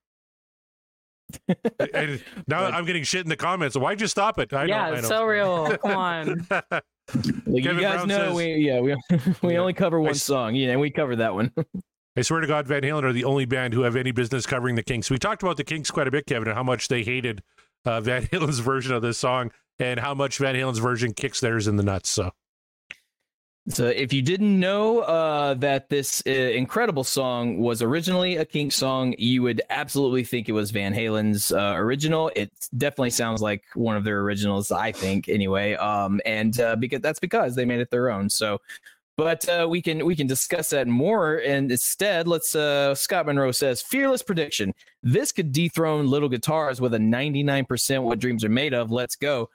and now But- I'm getting shit in the comments. Why'd you stop it? I yeah, know. It's so real. Come on. Like, you guys Brown know, says- we yeah we we Yeah. only cover one s- song. Yeah, and we covered that one. I swear to God, Van Halen are the only band who have any business covering the Kinks. We talked about the Kinks quite a bit, Kevin, and how much they hated uh, Van Halen's version of this song, and how much Van Halen's version kicks theirs in the nuts. So, So if you didn't know uh, that this uh, incredible song was originally a Kink song, you would absolutely think it was Van Halen's uh, original. It definitely sounds like one of their originals, I think, anyway. Um, and uh, because that's because they made it their own. So, but uh, we can we can discuss that more. And instead, let's. Uh, Scott Monroe says, "Fearless prediction: This could dethrone Little Guitars with a 99% what dreams are made of. Let's go."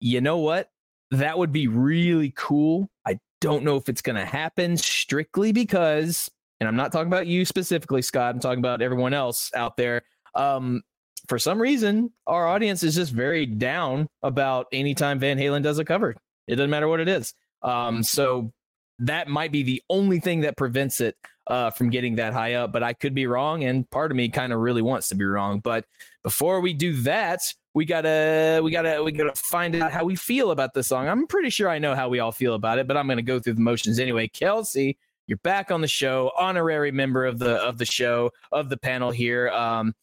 You know what? That would be really cool. I don't know if it's going to happen strictly because, and I'm not talking about you specifically, Scott. I'm talking about everyone else out there. Um, for some reason, our audience is just very down about anytime Van Halen does a cover. It doesn't matter what it is. Um, so that might be the only thing that prevents it uh, from getting that high up. But I could be wrong, and part of me kind of really wants to be wrong. But before we do that, we gotta we gotta we gotta find out how we feel about this song. I'm pretty sure I know how we all feel about it, but I'm gonna go through the motions anyway. Kelsey, you're back on the show, honorary member of the of the show of the panel here. Um,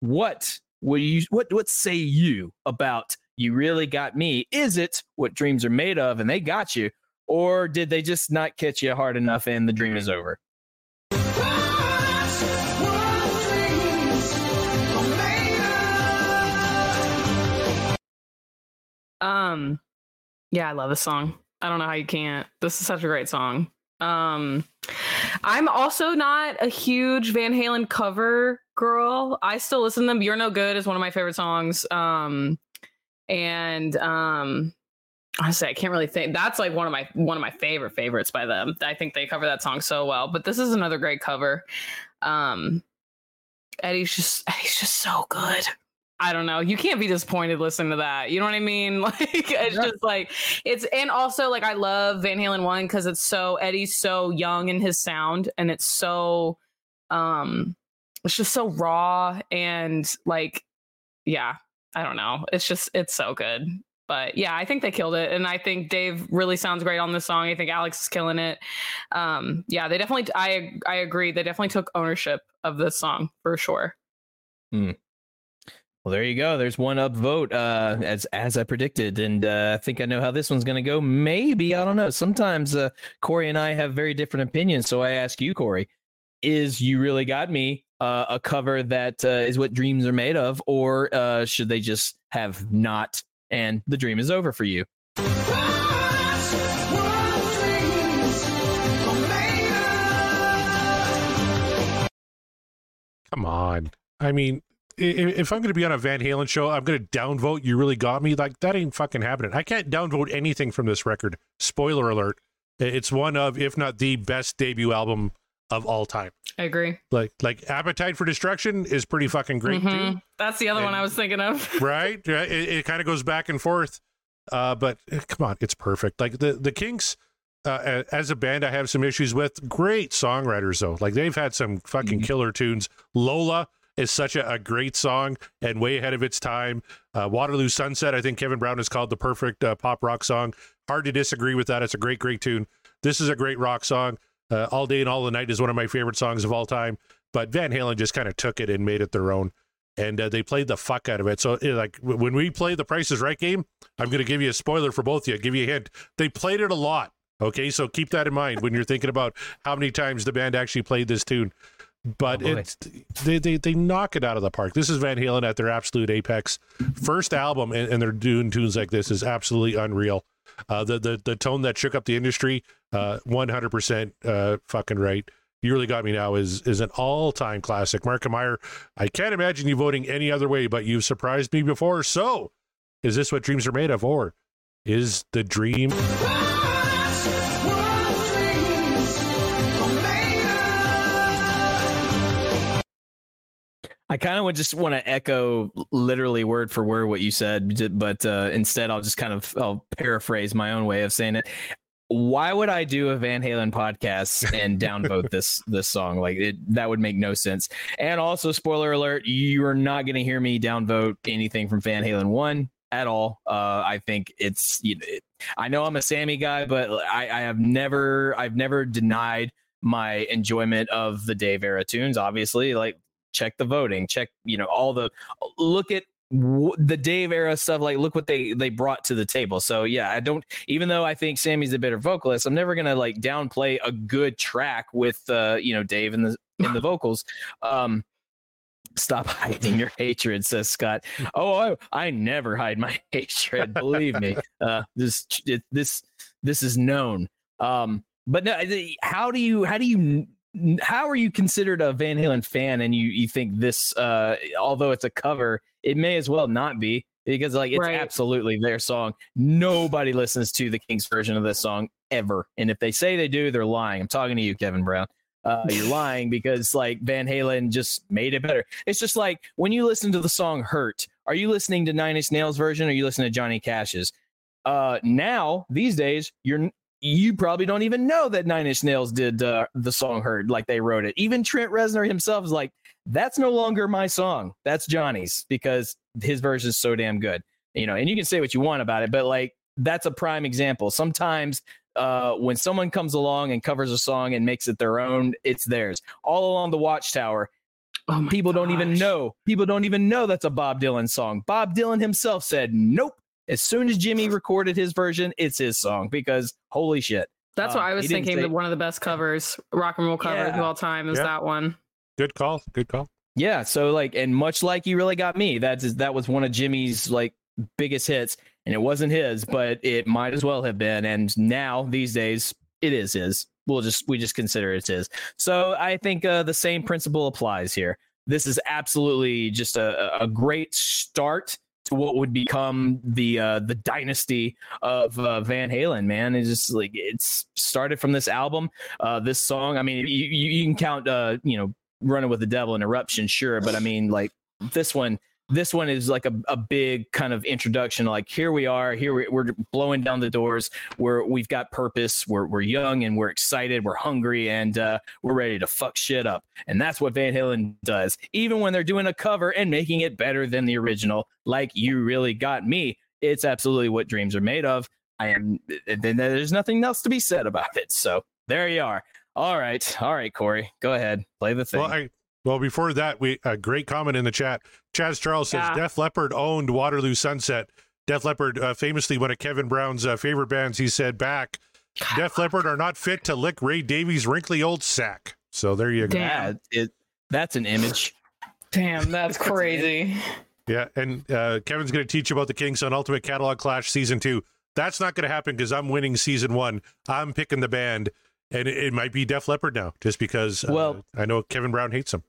what will you what what say you about you really got me? Is it what dreams are made of and they got you, or did they just not catch you hard enough and the dream is over? Um, yeah, I love this song. I don't know how you can't. This is such a great song. Um, I'm also not a huge Van Halen cover girl. I still listen to them. You're No Good is one of my favorite songs. Um, and um, honestly, I can't really think. That's like one of my one of my favorite favorites by them. I think they cover that song so well. But this is another great cover. Um, Eddie's just Eddie's just so good. I don't know. You can't be disappointed listening to that. You know what I mean? Like it's Yeah. just like it's and also like I love Van Halen one because it's so Eddie's so young in his sound and it's so um it's just so raw and like yeah, I don't know. It's just it's so good. But yeah, I think they killed it. And I think Dave really sounds great on this song. I think Alex is killing it. Um yeah, they definitely I I agree. They definitely took ownership of this song for sure. Well, there you go. There's one upvote, uh, as as I predicted, and uh, I think I know how this one's going to go. Maybe I don't know. Sometimes uh, Corey and I have very different opinions, so I ask you, Corey, is "You Really Got Me" uh, a cover that uh, is what dreams are made of, or uh, should they just have not and the dream is over for you? come on. I mean, if I'm going to be on a Van Halen show, I'm going to downvote. You really got me. Like that ain't fucking happening. I can't downvote anything from this record. Spoiler alert: it's one of, if not the best debut album of all time. I agree. Like like Appetite for Destruction is pretty fucking great too. Mhm. That's the other one I was thinking of. right? It, it kind of goes back and forth, uh, but eh, come on, it's perfect. Like the the Kinks, uh, as a band, I have some issues with. Great songwriters though, like they've had some fucking killer tunes. Lola is such a, a great song and way ahead of its time. Uh, Waterloo Sunset, I think Kevin Brown has called the perfect uh, pop rock song. Hard to disagree with that. It's a great, great tune. This is a great rock song. Uh, all Day and All the Night is one of my favorite songs of all time. But Van Halen just kind of took it and made it their own and uh, they played the fuck out of it. So, eh, like when we play the Price is Right game, I'm going to give you a spoiler for both of you. Give you a hint. They played it a lot. Okay, so keep that in mind when you're thinking about how many times the band actually played this tune. But Oh, it's they, they they knock it out of the park. This is Van Halen at their absolute apex. First album, and, and they're doing tunes like this is absolutely unreal. Uh, the the the tone that shook up the industry, uh, 100% uh, fucking right. You really got me now is is an all time classic. Mark Meyer, I can't imagine you voting any other way, but you've surprised me before. So, is this what dreams are made of, or is the dream? I kind of would just want to echo literally word for word what you said, but uh, instead I'll just kind of I'll paraphrase my own way of saying it. Why would I do a Van Halen podcast and downvote this this song? Like it, that would make no sense. And also, spoiler alert: you are not going to hear me downvote anything from Van Halen one at all. Uh, I think it's. You know, it, I know I'm a Sammy guy, but I, I have never I've never denied my enjoyment of the Dave era tunes. Obviously, like check the voting, check you know all the look at w- the Dave era stuff. Like look what they they brought to the table. So yeah, I don't. Even though I think Sammy's a better vocalist, I'm never gonna like downplay a good track with uh you know Dave in the in the vocals. Um. Stop hiding your hatred, says Scott. Oh, I, I never hide my hatred. Believe me. Uh, this it, this this is known. Um, but no, how do you how do you how are you considered a Van Halen fan and you you think this uh although it's a cover it may as well not be because like it's Right. absolutely their song. Nobody listens to the Kinks' version of this song ever and if they say they do they're lying. I'm talking to you Kevin Brown. Uh you're lying because like Van Halen just made it better. It's just like when you listen to the song Hurt are you listening to Nine Inch Nails version or are you listening to Johnny Cash's? Uh now these days you're you probably don't even know that Nine Inch Nails did uh, the song "Hurt" like they wrote it. Even Trent Reznor himself is like, "That's no longer my song. That's Johnny's because his version is so damn good." You know, and you can say what you want about it, but like that's a prime example. Sometimes uh, when someone comes along and covers a song and makes it their own, it's theirs. All along the Watchtower, Oh people don't even know. People don't even know that's a Bob Dylan song. Bob Dylan himself said, "Nope." As soon as Jimmy recorded his version, it's his song because holy shit. That's Um, what I was thinking. say- that one of the best covers, rock and roll covers Yeah. of all time, is Yeah. that one. Good call. Good call. Yeah, so like, and much like you really got me, that's that was one of Jimmy's like biggest hits, and it wasn't his, but it might as well have been. And now these days, it is his. We'll just we just consider it's his. So I think uh, the same principle applies here. This is absolutely just a, a great start to what would become the uh, the dynasty of uh, Van Halen. Man, it's just like it's started from this album, uh, this song. I mean, you, you, can count, uh, you know, running with the devil and eruption sure but i mean like this one this one is like a, a big kind of introduction like here we are here we, we're blowing down the doors. We're we've got purpose. We're, we're young and we're excited. We're hungry and uh, we're ready to fuck shit up. And that's what van halen does even when they're doing a cover and making it better than the original. Like you really got me. It's absolutely what dreams are made of. I am then there's nothing else to be said about it. So there you are. All right, all right, Corey, go ahead, play the thing. Well, I well before that, we a great comment in the chat. Chaz Charles says Yeah. Def Leppard owned Waterloo Sunset. Def Leppard, uh, famously one of Kevin Brown's uh, favorite bands, he said back, Def Leppard are not fit to lick Ray Davies' wrinkly old sack. So there you go. Damn. Yeah, it, that's an image. Damn, that's crazy. Yeah, and uh, Kevin's going to teach you about the Kinks on Ultimate Catalog Clash season two. That's not going to happen because I'm winning season one. I'm picking the band, and it, it might be Def Leppard now, just because. Uh, Well- I know Kevin Brown hates them.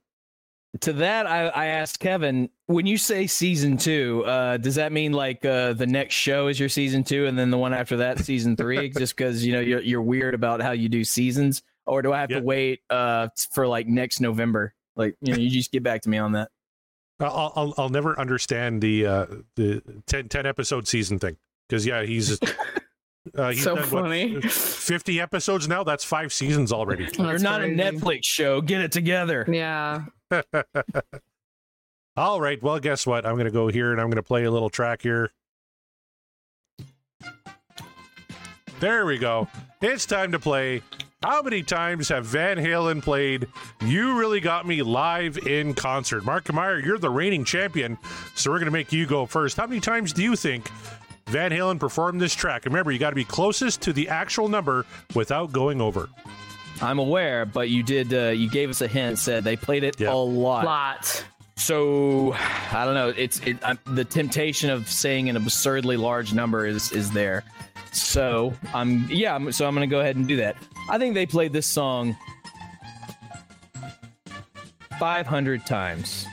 To that, I, I asked Kevin, when you say season two, uh, does that mean like uh, the next show is your season two, and then the one after that season three? just because you know you're you're weird about how you do seasons, or do I have Yeah. to wait uh for like next November? Like you know, you just get back to me on that. I'll, I'll I'll never understand the uh, the 10, 10 episode season thing because yeah, he's uh, he's So done, what, funny. fifty episodes now. That's five seasons already. You're not crazy. a Netflix show. Get it together. Yeah. All right. Well, guess what? I'm going to go here and I'm going to play a little track here. There we go. It's time to play. How many times have Van Halen played You Really Got Me live in concert? Mark Meyer, you're the reigning champion, so we're going to make you go first. How many times do you think Van Halen performed this track? Remember, you got to be closest to the actual number without going over. I'm aware, but you did. Uh, you gave us a hint. Said they played it Yeah. a lot. Lot. So I don't know. It's it, i the temptation of saying an absurdly large number is is there. So I'm yeah. I'm, so I'm gonna go ahead and do that. I think they played this song 500 times.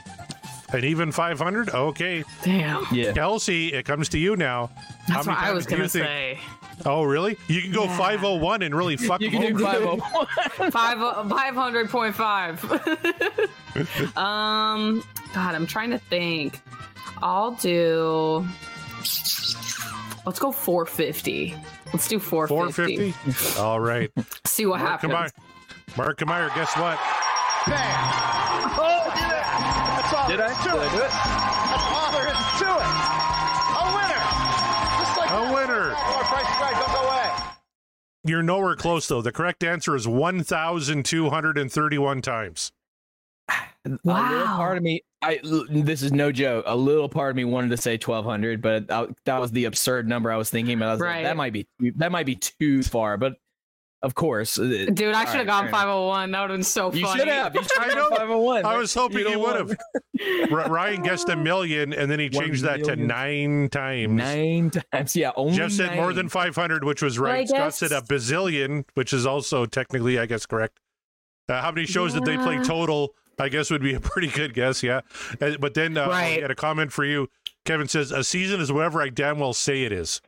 And even 500? Okay. Damn. Yeah. Kelsey, it comes to you now. That's what I was gonna think- say. Oh, really? You can go Yeah. 501 and really fuck You them can do 501. Five five hundred point five. um, God, I'm trying to think. I'll do. Let's go 450. Let's do 450. 450? All right. See what Mark happens. Meyer. Mark Meyer, guess what? Oh, Did I? Did I do it? That's all there is to it. A winner. Just like A that. winner. Come on, Price is right. Don't go away. You're nowhere close, though. The correct answer is 1,231 times. A little Wow. part of me, I this is no joke. A little part of me wanted to say 1200, but I, that was the absurd number I was thinking. But I was Right. like, that might be that might be too far. But of course, uh, Dude, I all should have right, gone 501. That would have been so You funny. should have. You should I have know. gone 501. I was hoping You you know would have. Ryan guessed a million, and then he changed that to nine times. Nine times, yeah. Only Jeff said more than 500, which was Well, I right. Scott guess- said a bazillion, which is also technically, I guess, correct. Uh, how many shows did they play total? I guess would be a pretty good guess, yeah. Uh, but then uh, Right. I got a comment for you. Kevin says, a season is whatever I damn well say it is.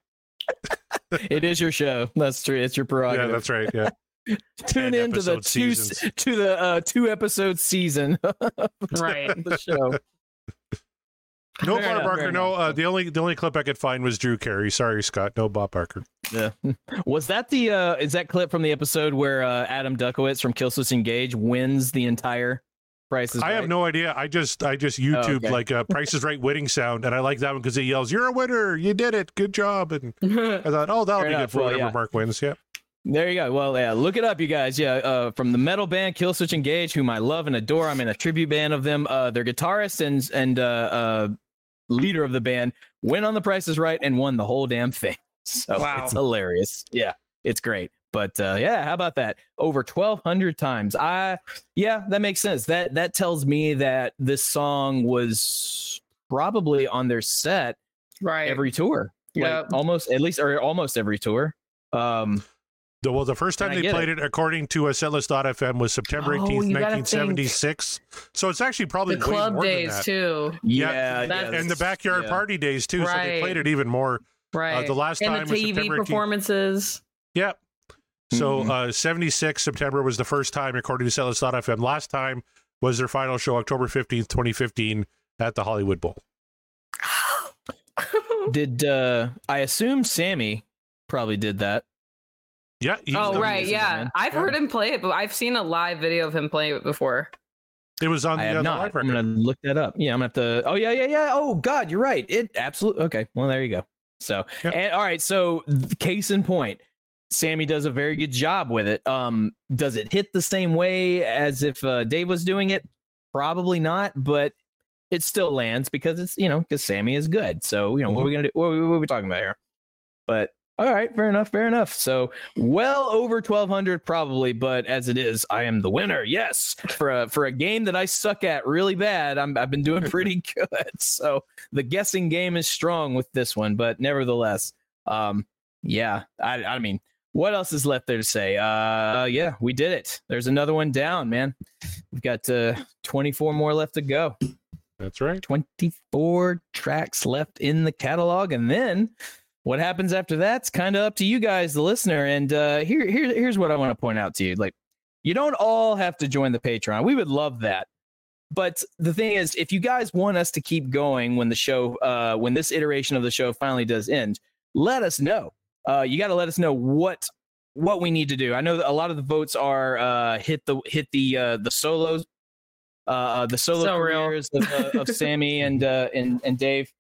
It is your show. That's true. It's your prerogative. Yeah, that's right. Yeah. Tune in to the two seasons. to the uh, two episode season Right. the show. No Fair Bob enough, Barker. No, uh, the only the only clip I could find was Drew Carey. Sorry, Scott. No Bob Barker. Yeah. Was that the uh is that clip from the episode where uh Adam Dutkiewicz from Killswitch Engage wins the entire Price is I have no idea. I just I just YouTube okay. like a Price is Right winning sound, and I like that one because he yells, "You're a winner! You did it! Good job!" And I thought, oh, that'll Fair be enough. good for Well, whatever yeah. Mark wins. Yeah. There you go. Well, yeah, look it up, you guys. Yeah, uh, from the metal band Killswitch Engage, whom I love and adore. I'm in a tribute band of them. Uh, their guitarist and and uh, uh, leader of the band went on The Price is Right and won the whole damn thing. So Wow. it's hilarious. Yeah, it's great. But uh, yeah, how about that? Over 1,200 times. I yeah, that makes sense. That that tells me that this song was probably on their set right. every tour. Like, almost at least or almost every tour. Um, The, well, the first time they played it. according to a setlist.fm, was September Oh, 18th, you gotta 1976. So it's actually probably the club more than days that. too. Yeah, yeah, that's- yeah, and the backyard yeah. party days too. So they played it even more. Right. the last and time the was TV September 18th. performances. Yep. So Mhm. uh, 76 September was the first time, according to setlist.fm. Last time was their final show, October 15th, 2015, at the Hollywood Bowl. Did uh I assume Sammy probably did that. Yeah. he's oh right, yeah. man. I've Yeah. heard him play it, but I've seen a live video of him playing it before. It was on I the, have uh, the not. live I'm gonna look that up. Yeah, I'm gonna have to oh yeah, yeah, yeah. Oh god, you're right. It absolutely okay. Well there you go. So Yeah. and all right, so th- case in point, Sammy does a very good job with it. Um, does it hit the same way as if uh, Dave was doing it? Probably not, but it still lands because it's you know because Sammy is good. So you know what are we gonna do? What, are we- what are we talking about here? But all right, fair enough, fair enough. So well over 1200 probably, but as it is, I am the winner. Yes, for a for a game that I suck at really bad, I'm I've been doing pretty good. So the guessing game is strong with this one, but nevertheless, um, yeah, I I mean, what else is left there to say? Uh, yeah, we did it. There's another one down, man. We've got uh 24 more left to go. That's right. 24 tracks left in the catalog and then what happens after that's kind of up to you guys the listener and uh here, here here's what i want to point out to you like You don't all have to join the Patreon. We would love that. But the thing is, if you guys want us to keep going when the show, uh, when this iteration of the show finally does end, let us know. Uh, you got to let us know what what we need to do. I know that a lot of the votes are uh, hit the hit the uh, the solos, uh, the solo So careers of, uh, of Sammy and uh, and and Dave.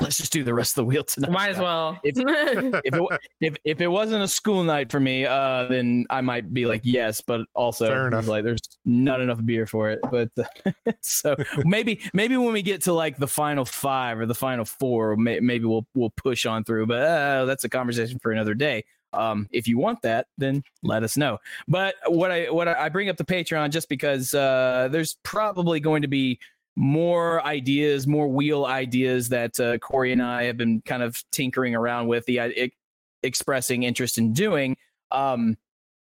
Let's just do the rest of the wheel tonight. Might as well. If- If it, if if it wasn't a school night for me, uh, then I might be like yes, but also like there's not enough beer for it. But so maybe maybe when we get to like the final five or the final four, may, maybe we'll we'll push on through. But uh, that's a conversation for another day. Um, if you want that, then let us know. But what I what I, I bring up the Patreon just because uh, there's probably going to be more ideas, more wheel ideas that uh, Corey and I have been kind of tinkering around with the uh, expressing interest in doing. Um,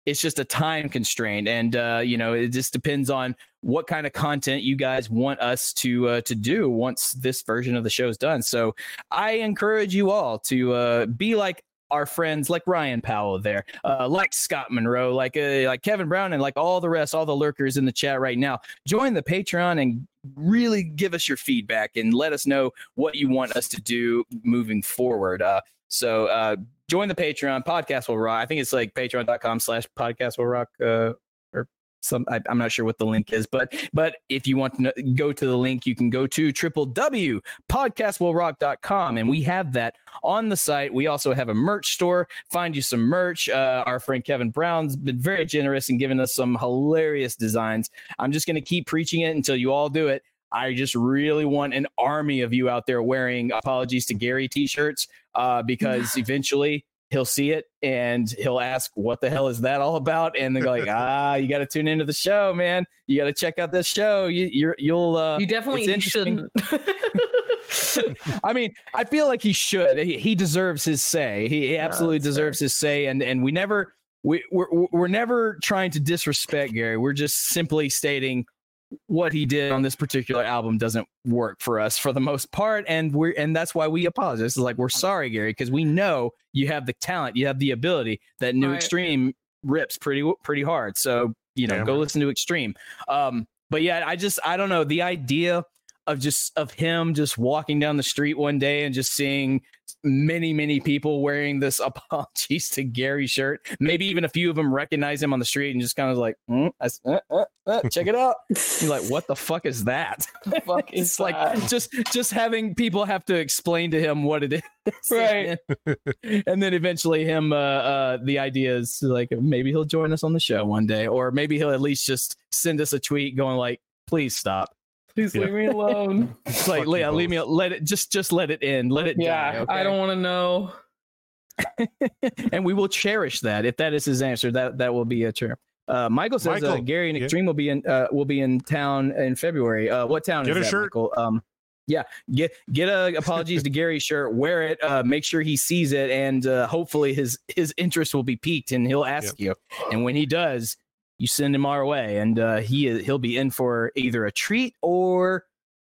it's just a time constraint, and uh, you know, it just depends on what kind of content you guys want us to uh, to do once this version of the show is done. So I encourage you all to uh, be like our friends like Ryan Powell there, uh, like Scott Monroe, like uh, like Kevin Brown, and like all the rest, all the lurkers in the chat right now. Join the Patreon and really give us your feedback and let us know what you want us to do moving forward. Uh, so uh, join the Patreon. Podcast will rock. I think it's like patreon.com slash podcast will rock. Some I, I'm not sure what the link is, but but if you want to know, go to the link, you can go to triple w podcastwillrock.com and we have that on the site. We also have a merch store. Find you some merch. Uh, our friend Kevin Brown's been very generous in giving us some hilarious designs. I'm just going to keep preaching it until you all do it. I just really want an army of you out there wearing apologies to Gary t-shirts uh, because eventually he'll see it and he'll ask, "What the hell is that all about?" And they're like, "Ah, you got to tune into the show, man. You got to check out this show. You, you're, you'll, uh, you definitely it's interesting. shouldn't. I mean, I feel like he should. He, he deserves his say. He, he absolutely that's deserves his say. And and we never we we're, we're never trying to disrespect Gary. We're just simply stating what he did on this particular album doesn't work for us for the most part and we're and that's why we apologize. It's like we're sorry gary because we know you have the talent you have the ability. That new Right. extreme rips pretty pretty hard so you know Damn go listen to extreme. Um but yeah i just i don't know the idea of just of him just walking down the street one day and just seeing many many people wearing this apologies to Gary shirt. Maybe even a few of them recognize him on the street and just kind of like, "Mm, I uh, uh, uh, check it out. You're like, what the fuck is that? fuck is it's like that? just just having people have to explain to him what it is, Right. and then eventually him, uh, uh, the idea is like maybe he'll join us on the show one day, or maybe he'll at least just send us a tweet going like, please stop. Please Yeah. leave me alone. It's like, Fuck yeah, leave both. me. Let it just just let it end. Let it yeah, die. okay? I don't want to know. and we will cherish that. If that is his answer, that that will be a term. Uh, Michael says uh, Gary and yeah. Extreme will be in uh, will be in town in February. Uh, what town Get is a that, shirt. Michael? Um, yeah, get get a apologies to Gary shirt. Wear it. Uh, make sure he sees it, and uh, hopefully his his interest will be piqued, and he'll ask you. And when he does, you send him our way, and uh, he he'll be in for either a treat or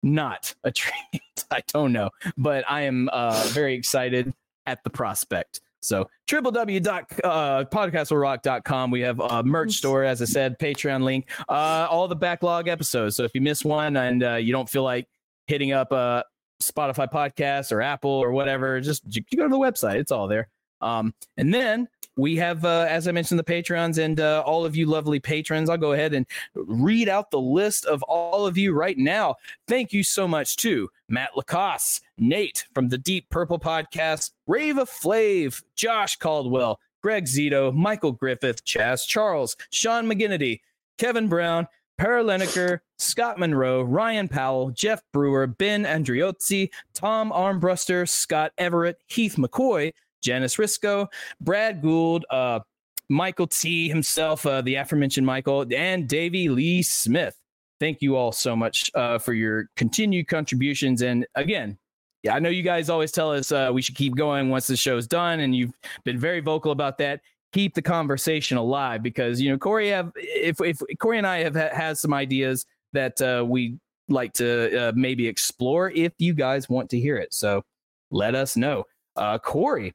not a treat. I don't know, but I am uh, very excited at the prospect. So www.podcastwillrock.com. We have a merch store, as I said, Patreon link, uh, all the backlog episodes. So if you miss one and uh, you don't feel like hitting up uh, Spotify podcast or Apple or whatever, just you go to the website. It's all there. Um, and then we have, uh, as I mentioned, the patrons and uh, all of you lovely patrons. I'll go ahead and read out the list of all of you right now. Thank you so much to Matt Lacoste, Nate from the Deep Purple Podcast, Rava Flav, Josh Caldwell, Greg Zito, Michael Griffith, Chaz Charles, Sean McGinnity, Kevin Brown, Paraleniker, Scott Monroe, Ryan Powell, Jeff Brewer, Ben Andriozzi, Tom Armbruster, Scott Everett, Heath McCoy, Janice Risco, Brad Gould, uh, Michael T himself, uh, the aforementioned Michael, and Davey Lee Smith. Thank you all so much uh, for your continued contributions. And again, yeah, I know you guys always tell us uh, we should keep going once the show's done, and you've been very vocal about that. Keep the conversation alive because you know Corey have if if Corey and I have ha- has some ideas that uh, we like to uh, maybe explore if you guys want to hear it. So let us know. Uh, Corey,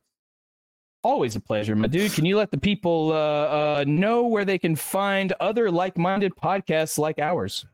Always a pleasure, my dude. Can you let the people uh, uh, know where they can find other like-minded podcasts like ours?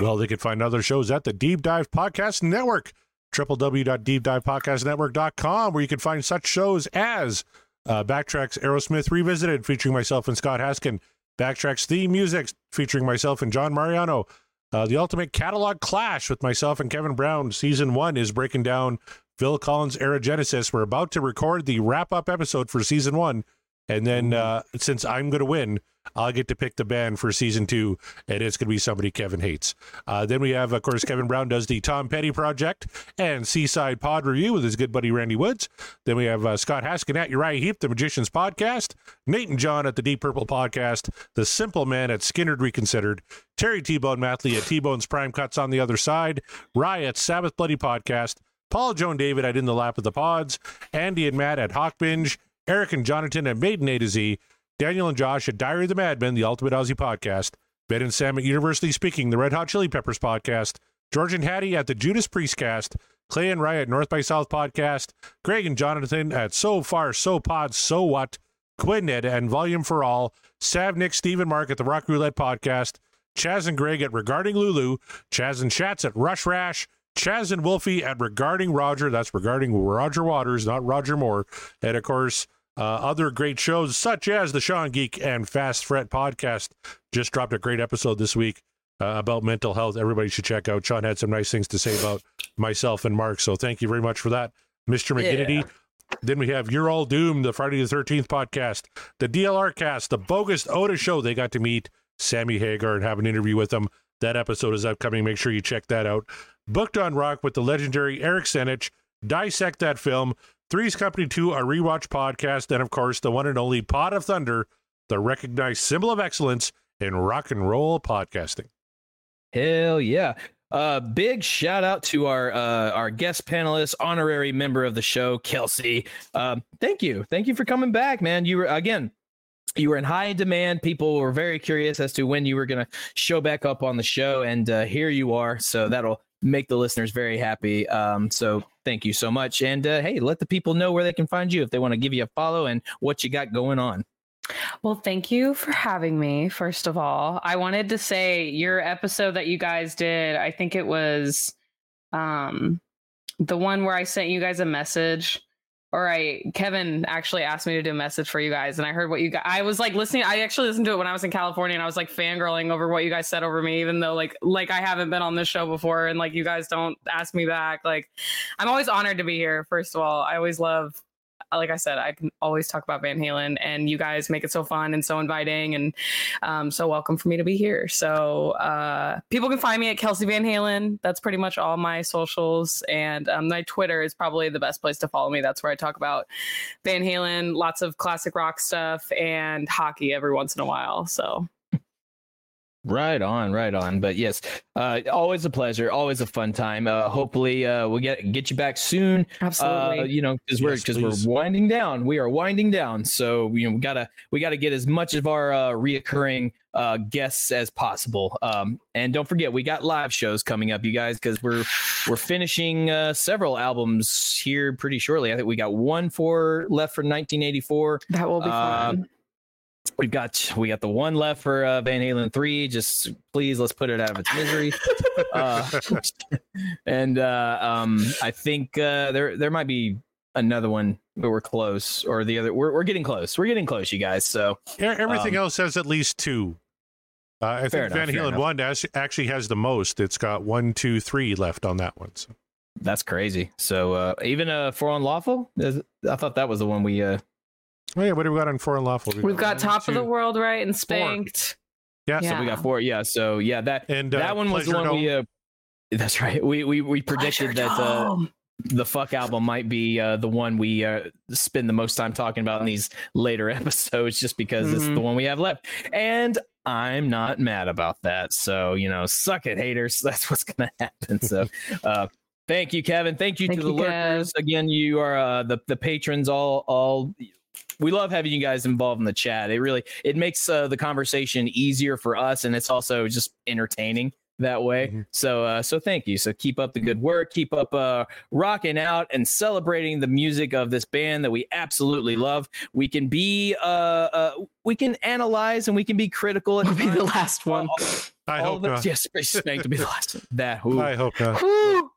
Well, they can find other shows at the Deep Dive Podcast Network, www.deepdivepodcastnetwork.com, where you can find such shows as uh, Backtracks Aerosmith Revisited, featuring myself and Scott Haskin, Backtracks Theme Music, featuring myself and John Mariano, uh, The Ultimate Catalog Clash with myself and Kevin Brown. Season one is breaking down Phil Collins' Era Genesis. We're about to record the wrap up episode for season one. And then uh, since I'm going to win, I'll get to pick the band for season two, and it's going to be somebody Kevin hates. Uh, then we have, of course, Kevin Brown does the Tom Petty Project and Seaside Pod Review with his good buddy Randy Woods. Then we have uh, Scott Haskin at Uriah Heep, the Magicians Podcast, Nate and John at the Deep Purple Podcast, The Simple Man at Skynyrd Reconsidered, Terry T Bone Mathley at T Bone's Prime Cuts on the Other Side, Riot Sabbath Bloody Podcast, Paul Joan David at In the Lap of the Pods, Andy and Matt at Hawk Binge, Eric and Jonathan at Maiden A to Z, Daniel and Josh at Diary of the Madman, the Ultimate Aussie Podcast, Ben and Sam at University Speaking, the Red Hot Chili Peppers Podcast, George and Hattie at the Judas Priest Cast, Clay and Rye at North by South Podcast, Greg and Jonathan at So Far, So Pod, So What, Quinn Ed and Volume for All, Sav, Nick, Steve, and Mark at the Rock Roulette Podcast, Chaz and Greg at Regarding Lulu, Chaz and Chats at Rush Rash, Chaz and Wolfie at Regarding Roger. That's regarding Roger Waters, not Roger Moore. And of course, uh, other great shows such as the Sean Geek and Fast Fret podcast just dropped a great episode this week uh, about mental health. Everybody should check out. Sean had some nice things to say about myself and Mark. So thank you very much for that, Mr. McGinnity. Then we have You're All Doomed, the Friday the 13th podcast, the DLR cast, the Bogus Oda show. They got to meet Sammy Hagar and have an interview with them. That episode is upcoming. Make sure you check that out. Booked on Rock with the legendary Eric Senich. Dissect that film. Three's Company 2, a rewatch podcast. And of course, the one and only Pod of Thunder, the recognized symbol of excellence in rock and roll podcasting. Hell yeah. Uh, big shout out to our uh, our guest panelist, honorary member of the show, Kelsey. Um, thank you, thank you for coming back, man. You were again, you were in high demand. People were very curious as to when you were going to show back up on the show, and uh, here you are. So that'll make the listeners very happy. Um, so thank you so much, and uh, hey, let the people know where they can find you if they want to give you a follow and what you got going on. Well, thank you for having me. First of all, I wanted to say your episode that you guys did, I think it was um the one where I sent you guys a message or I Kevin actually asked me to do a message for you guys and I heard what you guys I was like listening I actually listened to it when I was in California and I was like fangirling over what you guys said over me even though like like I haven't been on this show before and like you guys don't ask me back like I'm always honored to be here first of all. I always love like I said, I can always talk about Van Halen, and you guys make it so fun and so inviting and um, so welcome for me to be here. So uh, people can find me at Kelsey Van Halen. That's pretty much all my socials, and um, my Twitter is probably the best place to follow me. That's where I talk about Van Halen, lots of classic rock stuff, and hockey every once in a while. So Right on, right on. But yes, uh, always a pleasure, always a fun time. Uh, hopefully, uh, we'll get get you back soon. Absolutely. Uh, you know, because we're because we're winding down. We are winding down. So you know, we gotta we gotta get as much of our uh, reoccurring uh, guests as possible. Um, and don't forget, we got live shows coming up, you guys, because we're we're finishing uh, several albums here pretty shortly. I think we got one for left for 1984. that will be Uh, We've got we got the one left for uh, Van Halen three. Just please let's put it out of its misery. uh, and uh, um, I think uh, there there might be another one but we're close, or the other. We're we're getting close. We're getting close, you guys. So Everything Um, else has at least two. Uh, I think enough, Van Halen one actually has the most. It's got one, two, three left on that one. So. that's crazy. So uh, even uh, for unlawful, I thought that was the one we. Oh yeah, what do we got on For Unlawful? We've got one, Top of the World right and Spanked. Yeah, Yeah. so we got four. Yeah. So yeah, that and uh, that one was the Pleasure one we. Uh, that's right. We we we predicted Pleasure that. Uh, the fuck album might be uh, the one we uh, spend the most time talking about in these later episodes just because it's the one we have left and i'm not mad about that so you know suck it haters that's what's gonna happen so uh thank you kevin thank you Thank to the you, Kev. lurkers again you are uh the, the patrons all all we love having you guys involved in the chat it really it makes uh, the conversation easier for us and it's also just entertaining that way. Mhm. So uh, so thank you. So keep up the good work. Keep up uh, rocking out and celebrating the music of this band that we absolutely love. We can be uh, uh we can analyze and we can be critical. At It'll be the last one. I All hope the- not. Yes, Space Spank to be the last. one. That ooh. I hope not. Whew.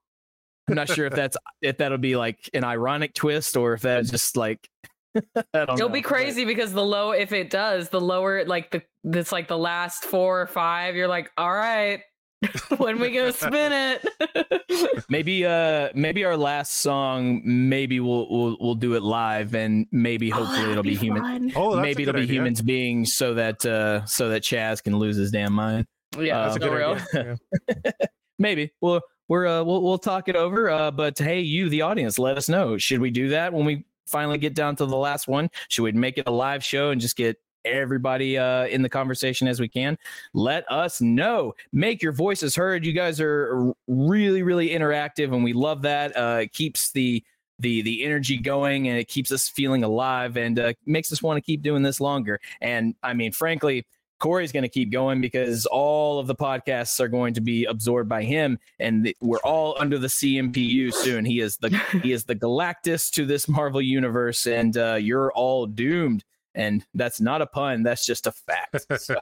I'm not sure if that's if that'll be like an ironic twist or if that's just like I don't It'll know, be but- crazy because the low, if it does, the lower, like the, it's like the last four or five. You're like, all right, when we gonna spin it? Maybe uh maybe our last song maybe we'll we'll we'll do it live and maybe hopefully it'll be, human Oh, that's maybe a it'll good be idea. humans being so that uh so that Chaz can lose his damn mind. Yeah, Uh, that's That's a good real. idea. Yeah. maybe we'll we're uh, we'll we'll talk it over. Uh, but hey, you the audience, let us know. Should we do that when we finally get down to the last one? Should we make it a live show and just get everybody uh, in the conversation as we can? Let us know. Make your voices heard. You guys are really really interactive, and we love that. Uh, it keeps the the the energy going and it keeps us feeling alive and uh, makes us want to keep doing this longer and i mean frankly Corey's going to keep going because all of the podcasts are going to be absorbed by him, and we're all under the CMPU soon. He is the he is the Galactus to this Marvel universe, and uh, you're all doomed. And that's not a pun; that's just a fact. So,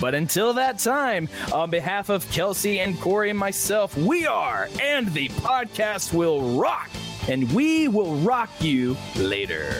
but until that time, on behalf of Kelsey and Corey and myself, we are, and the podcast will rock, and we will rock you later.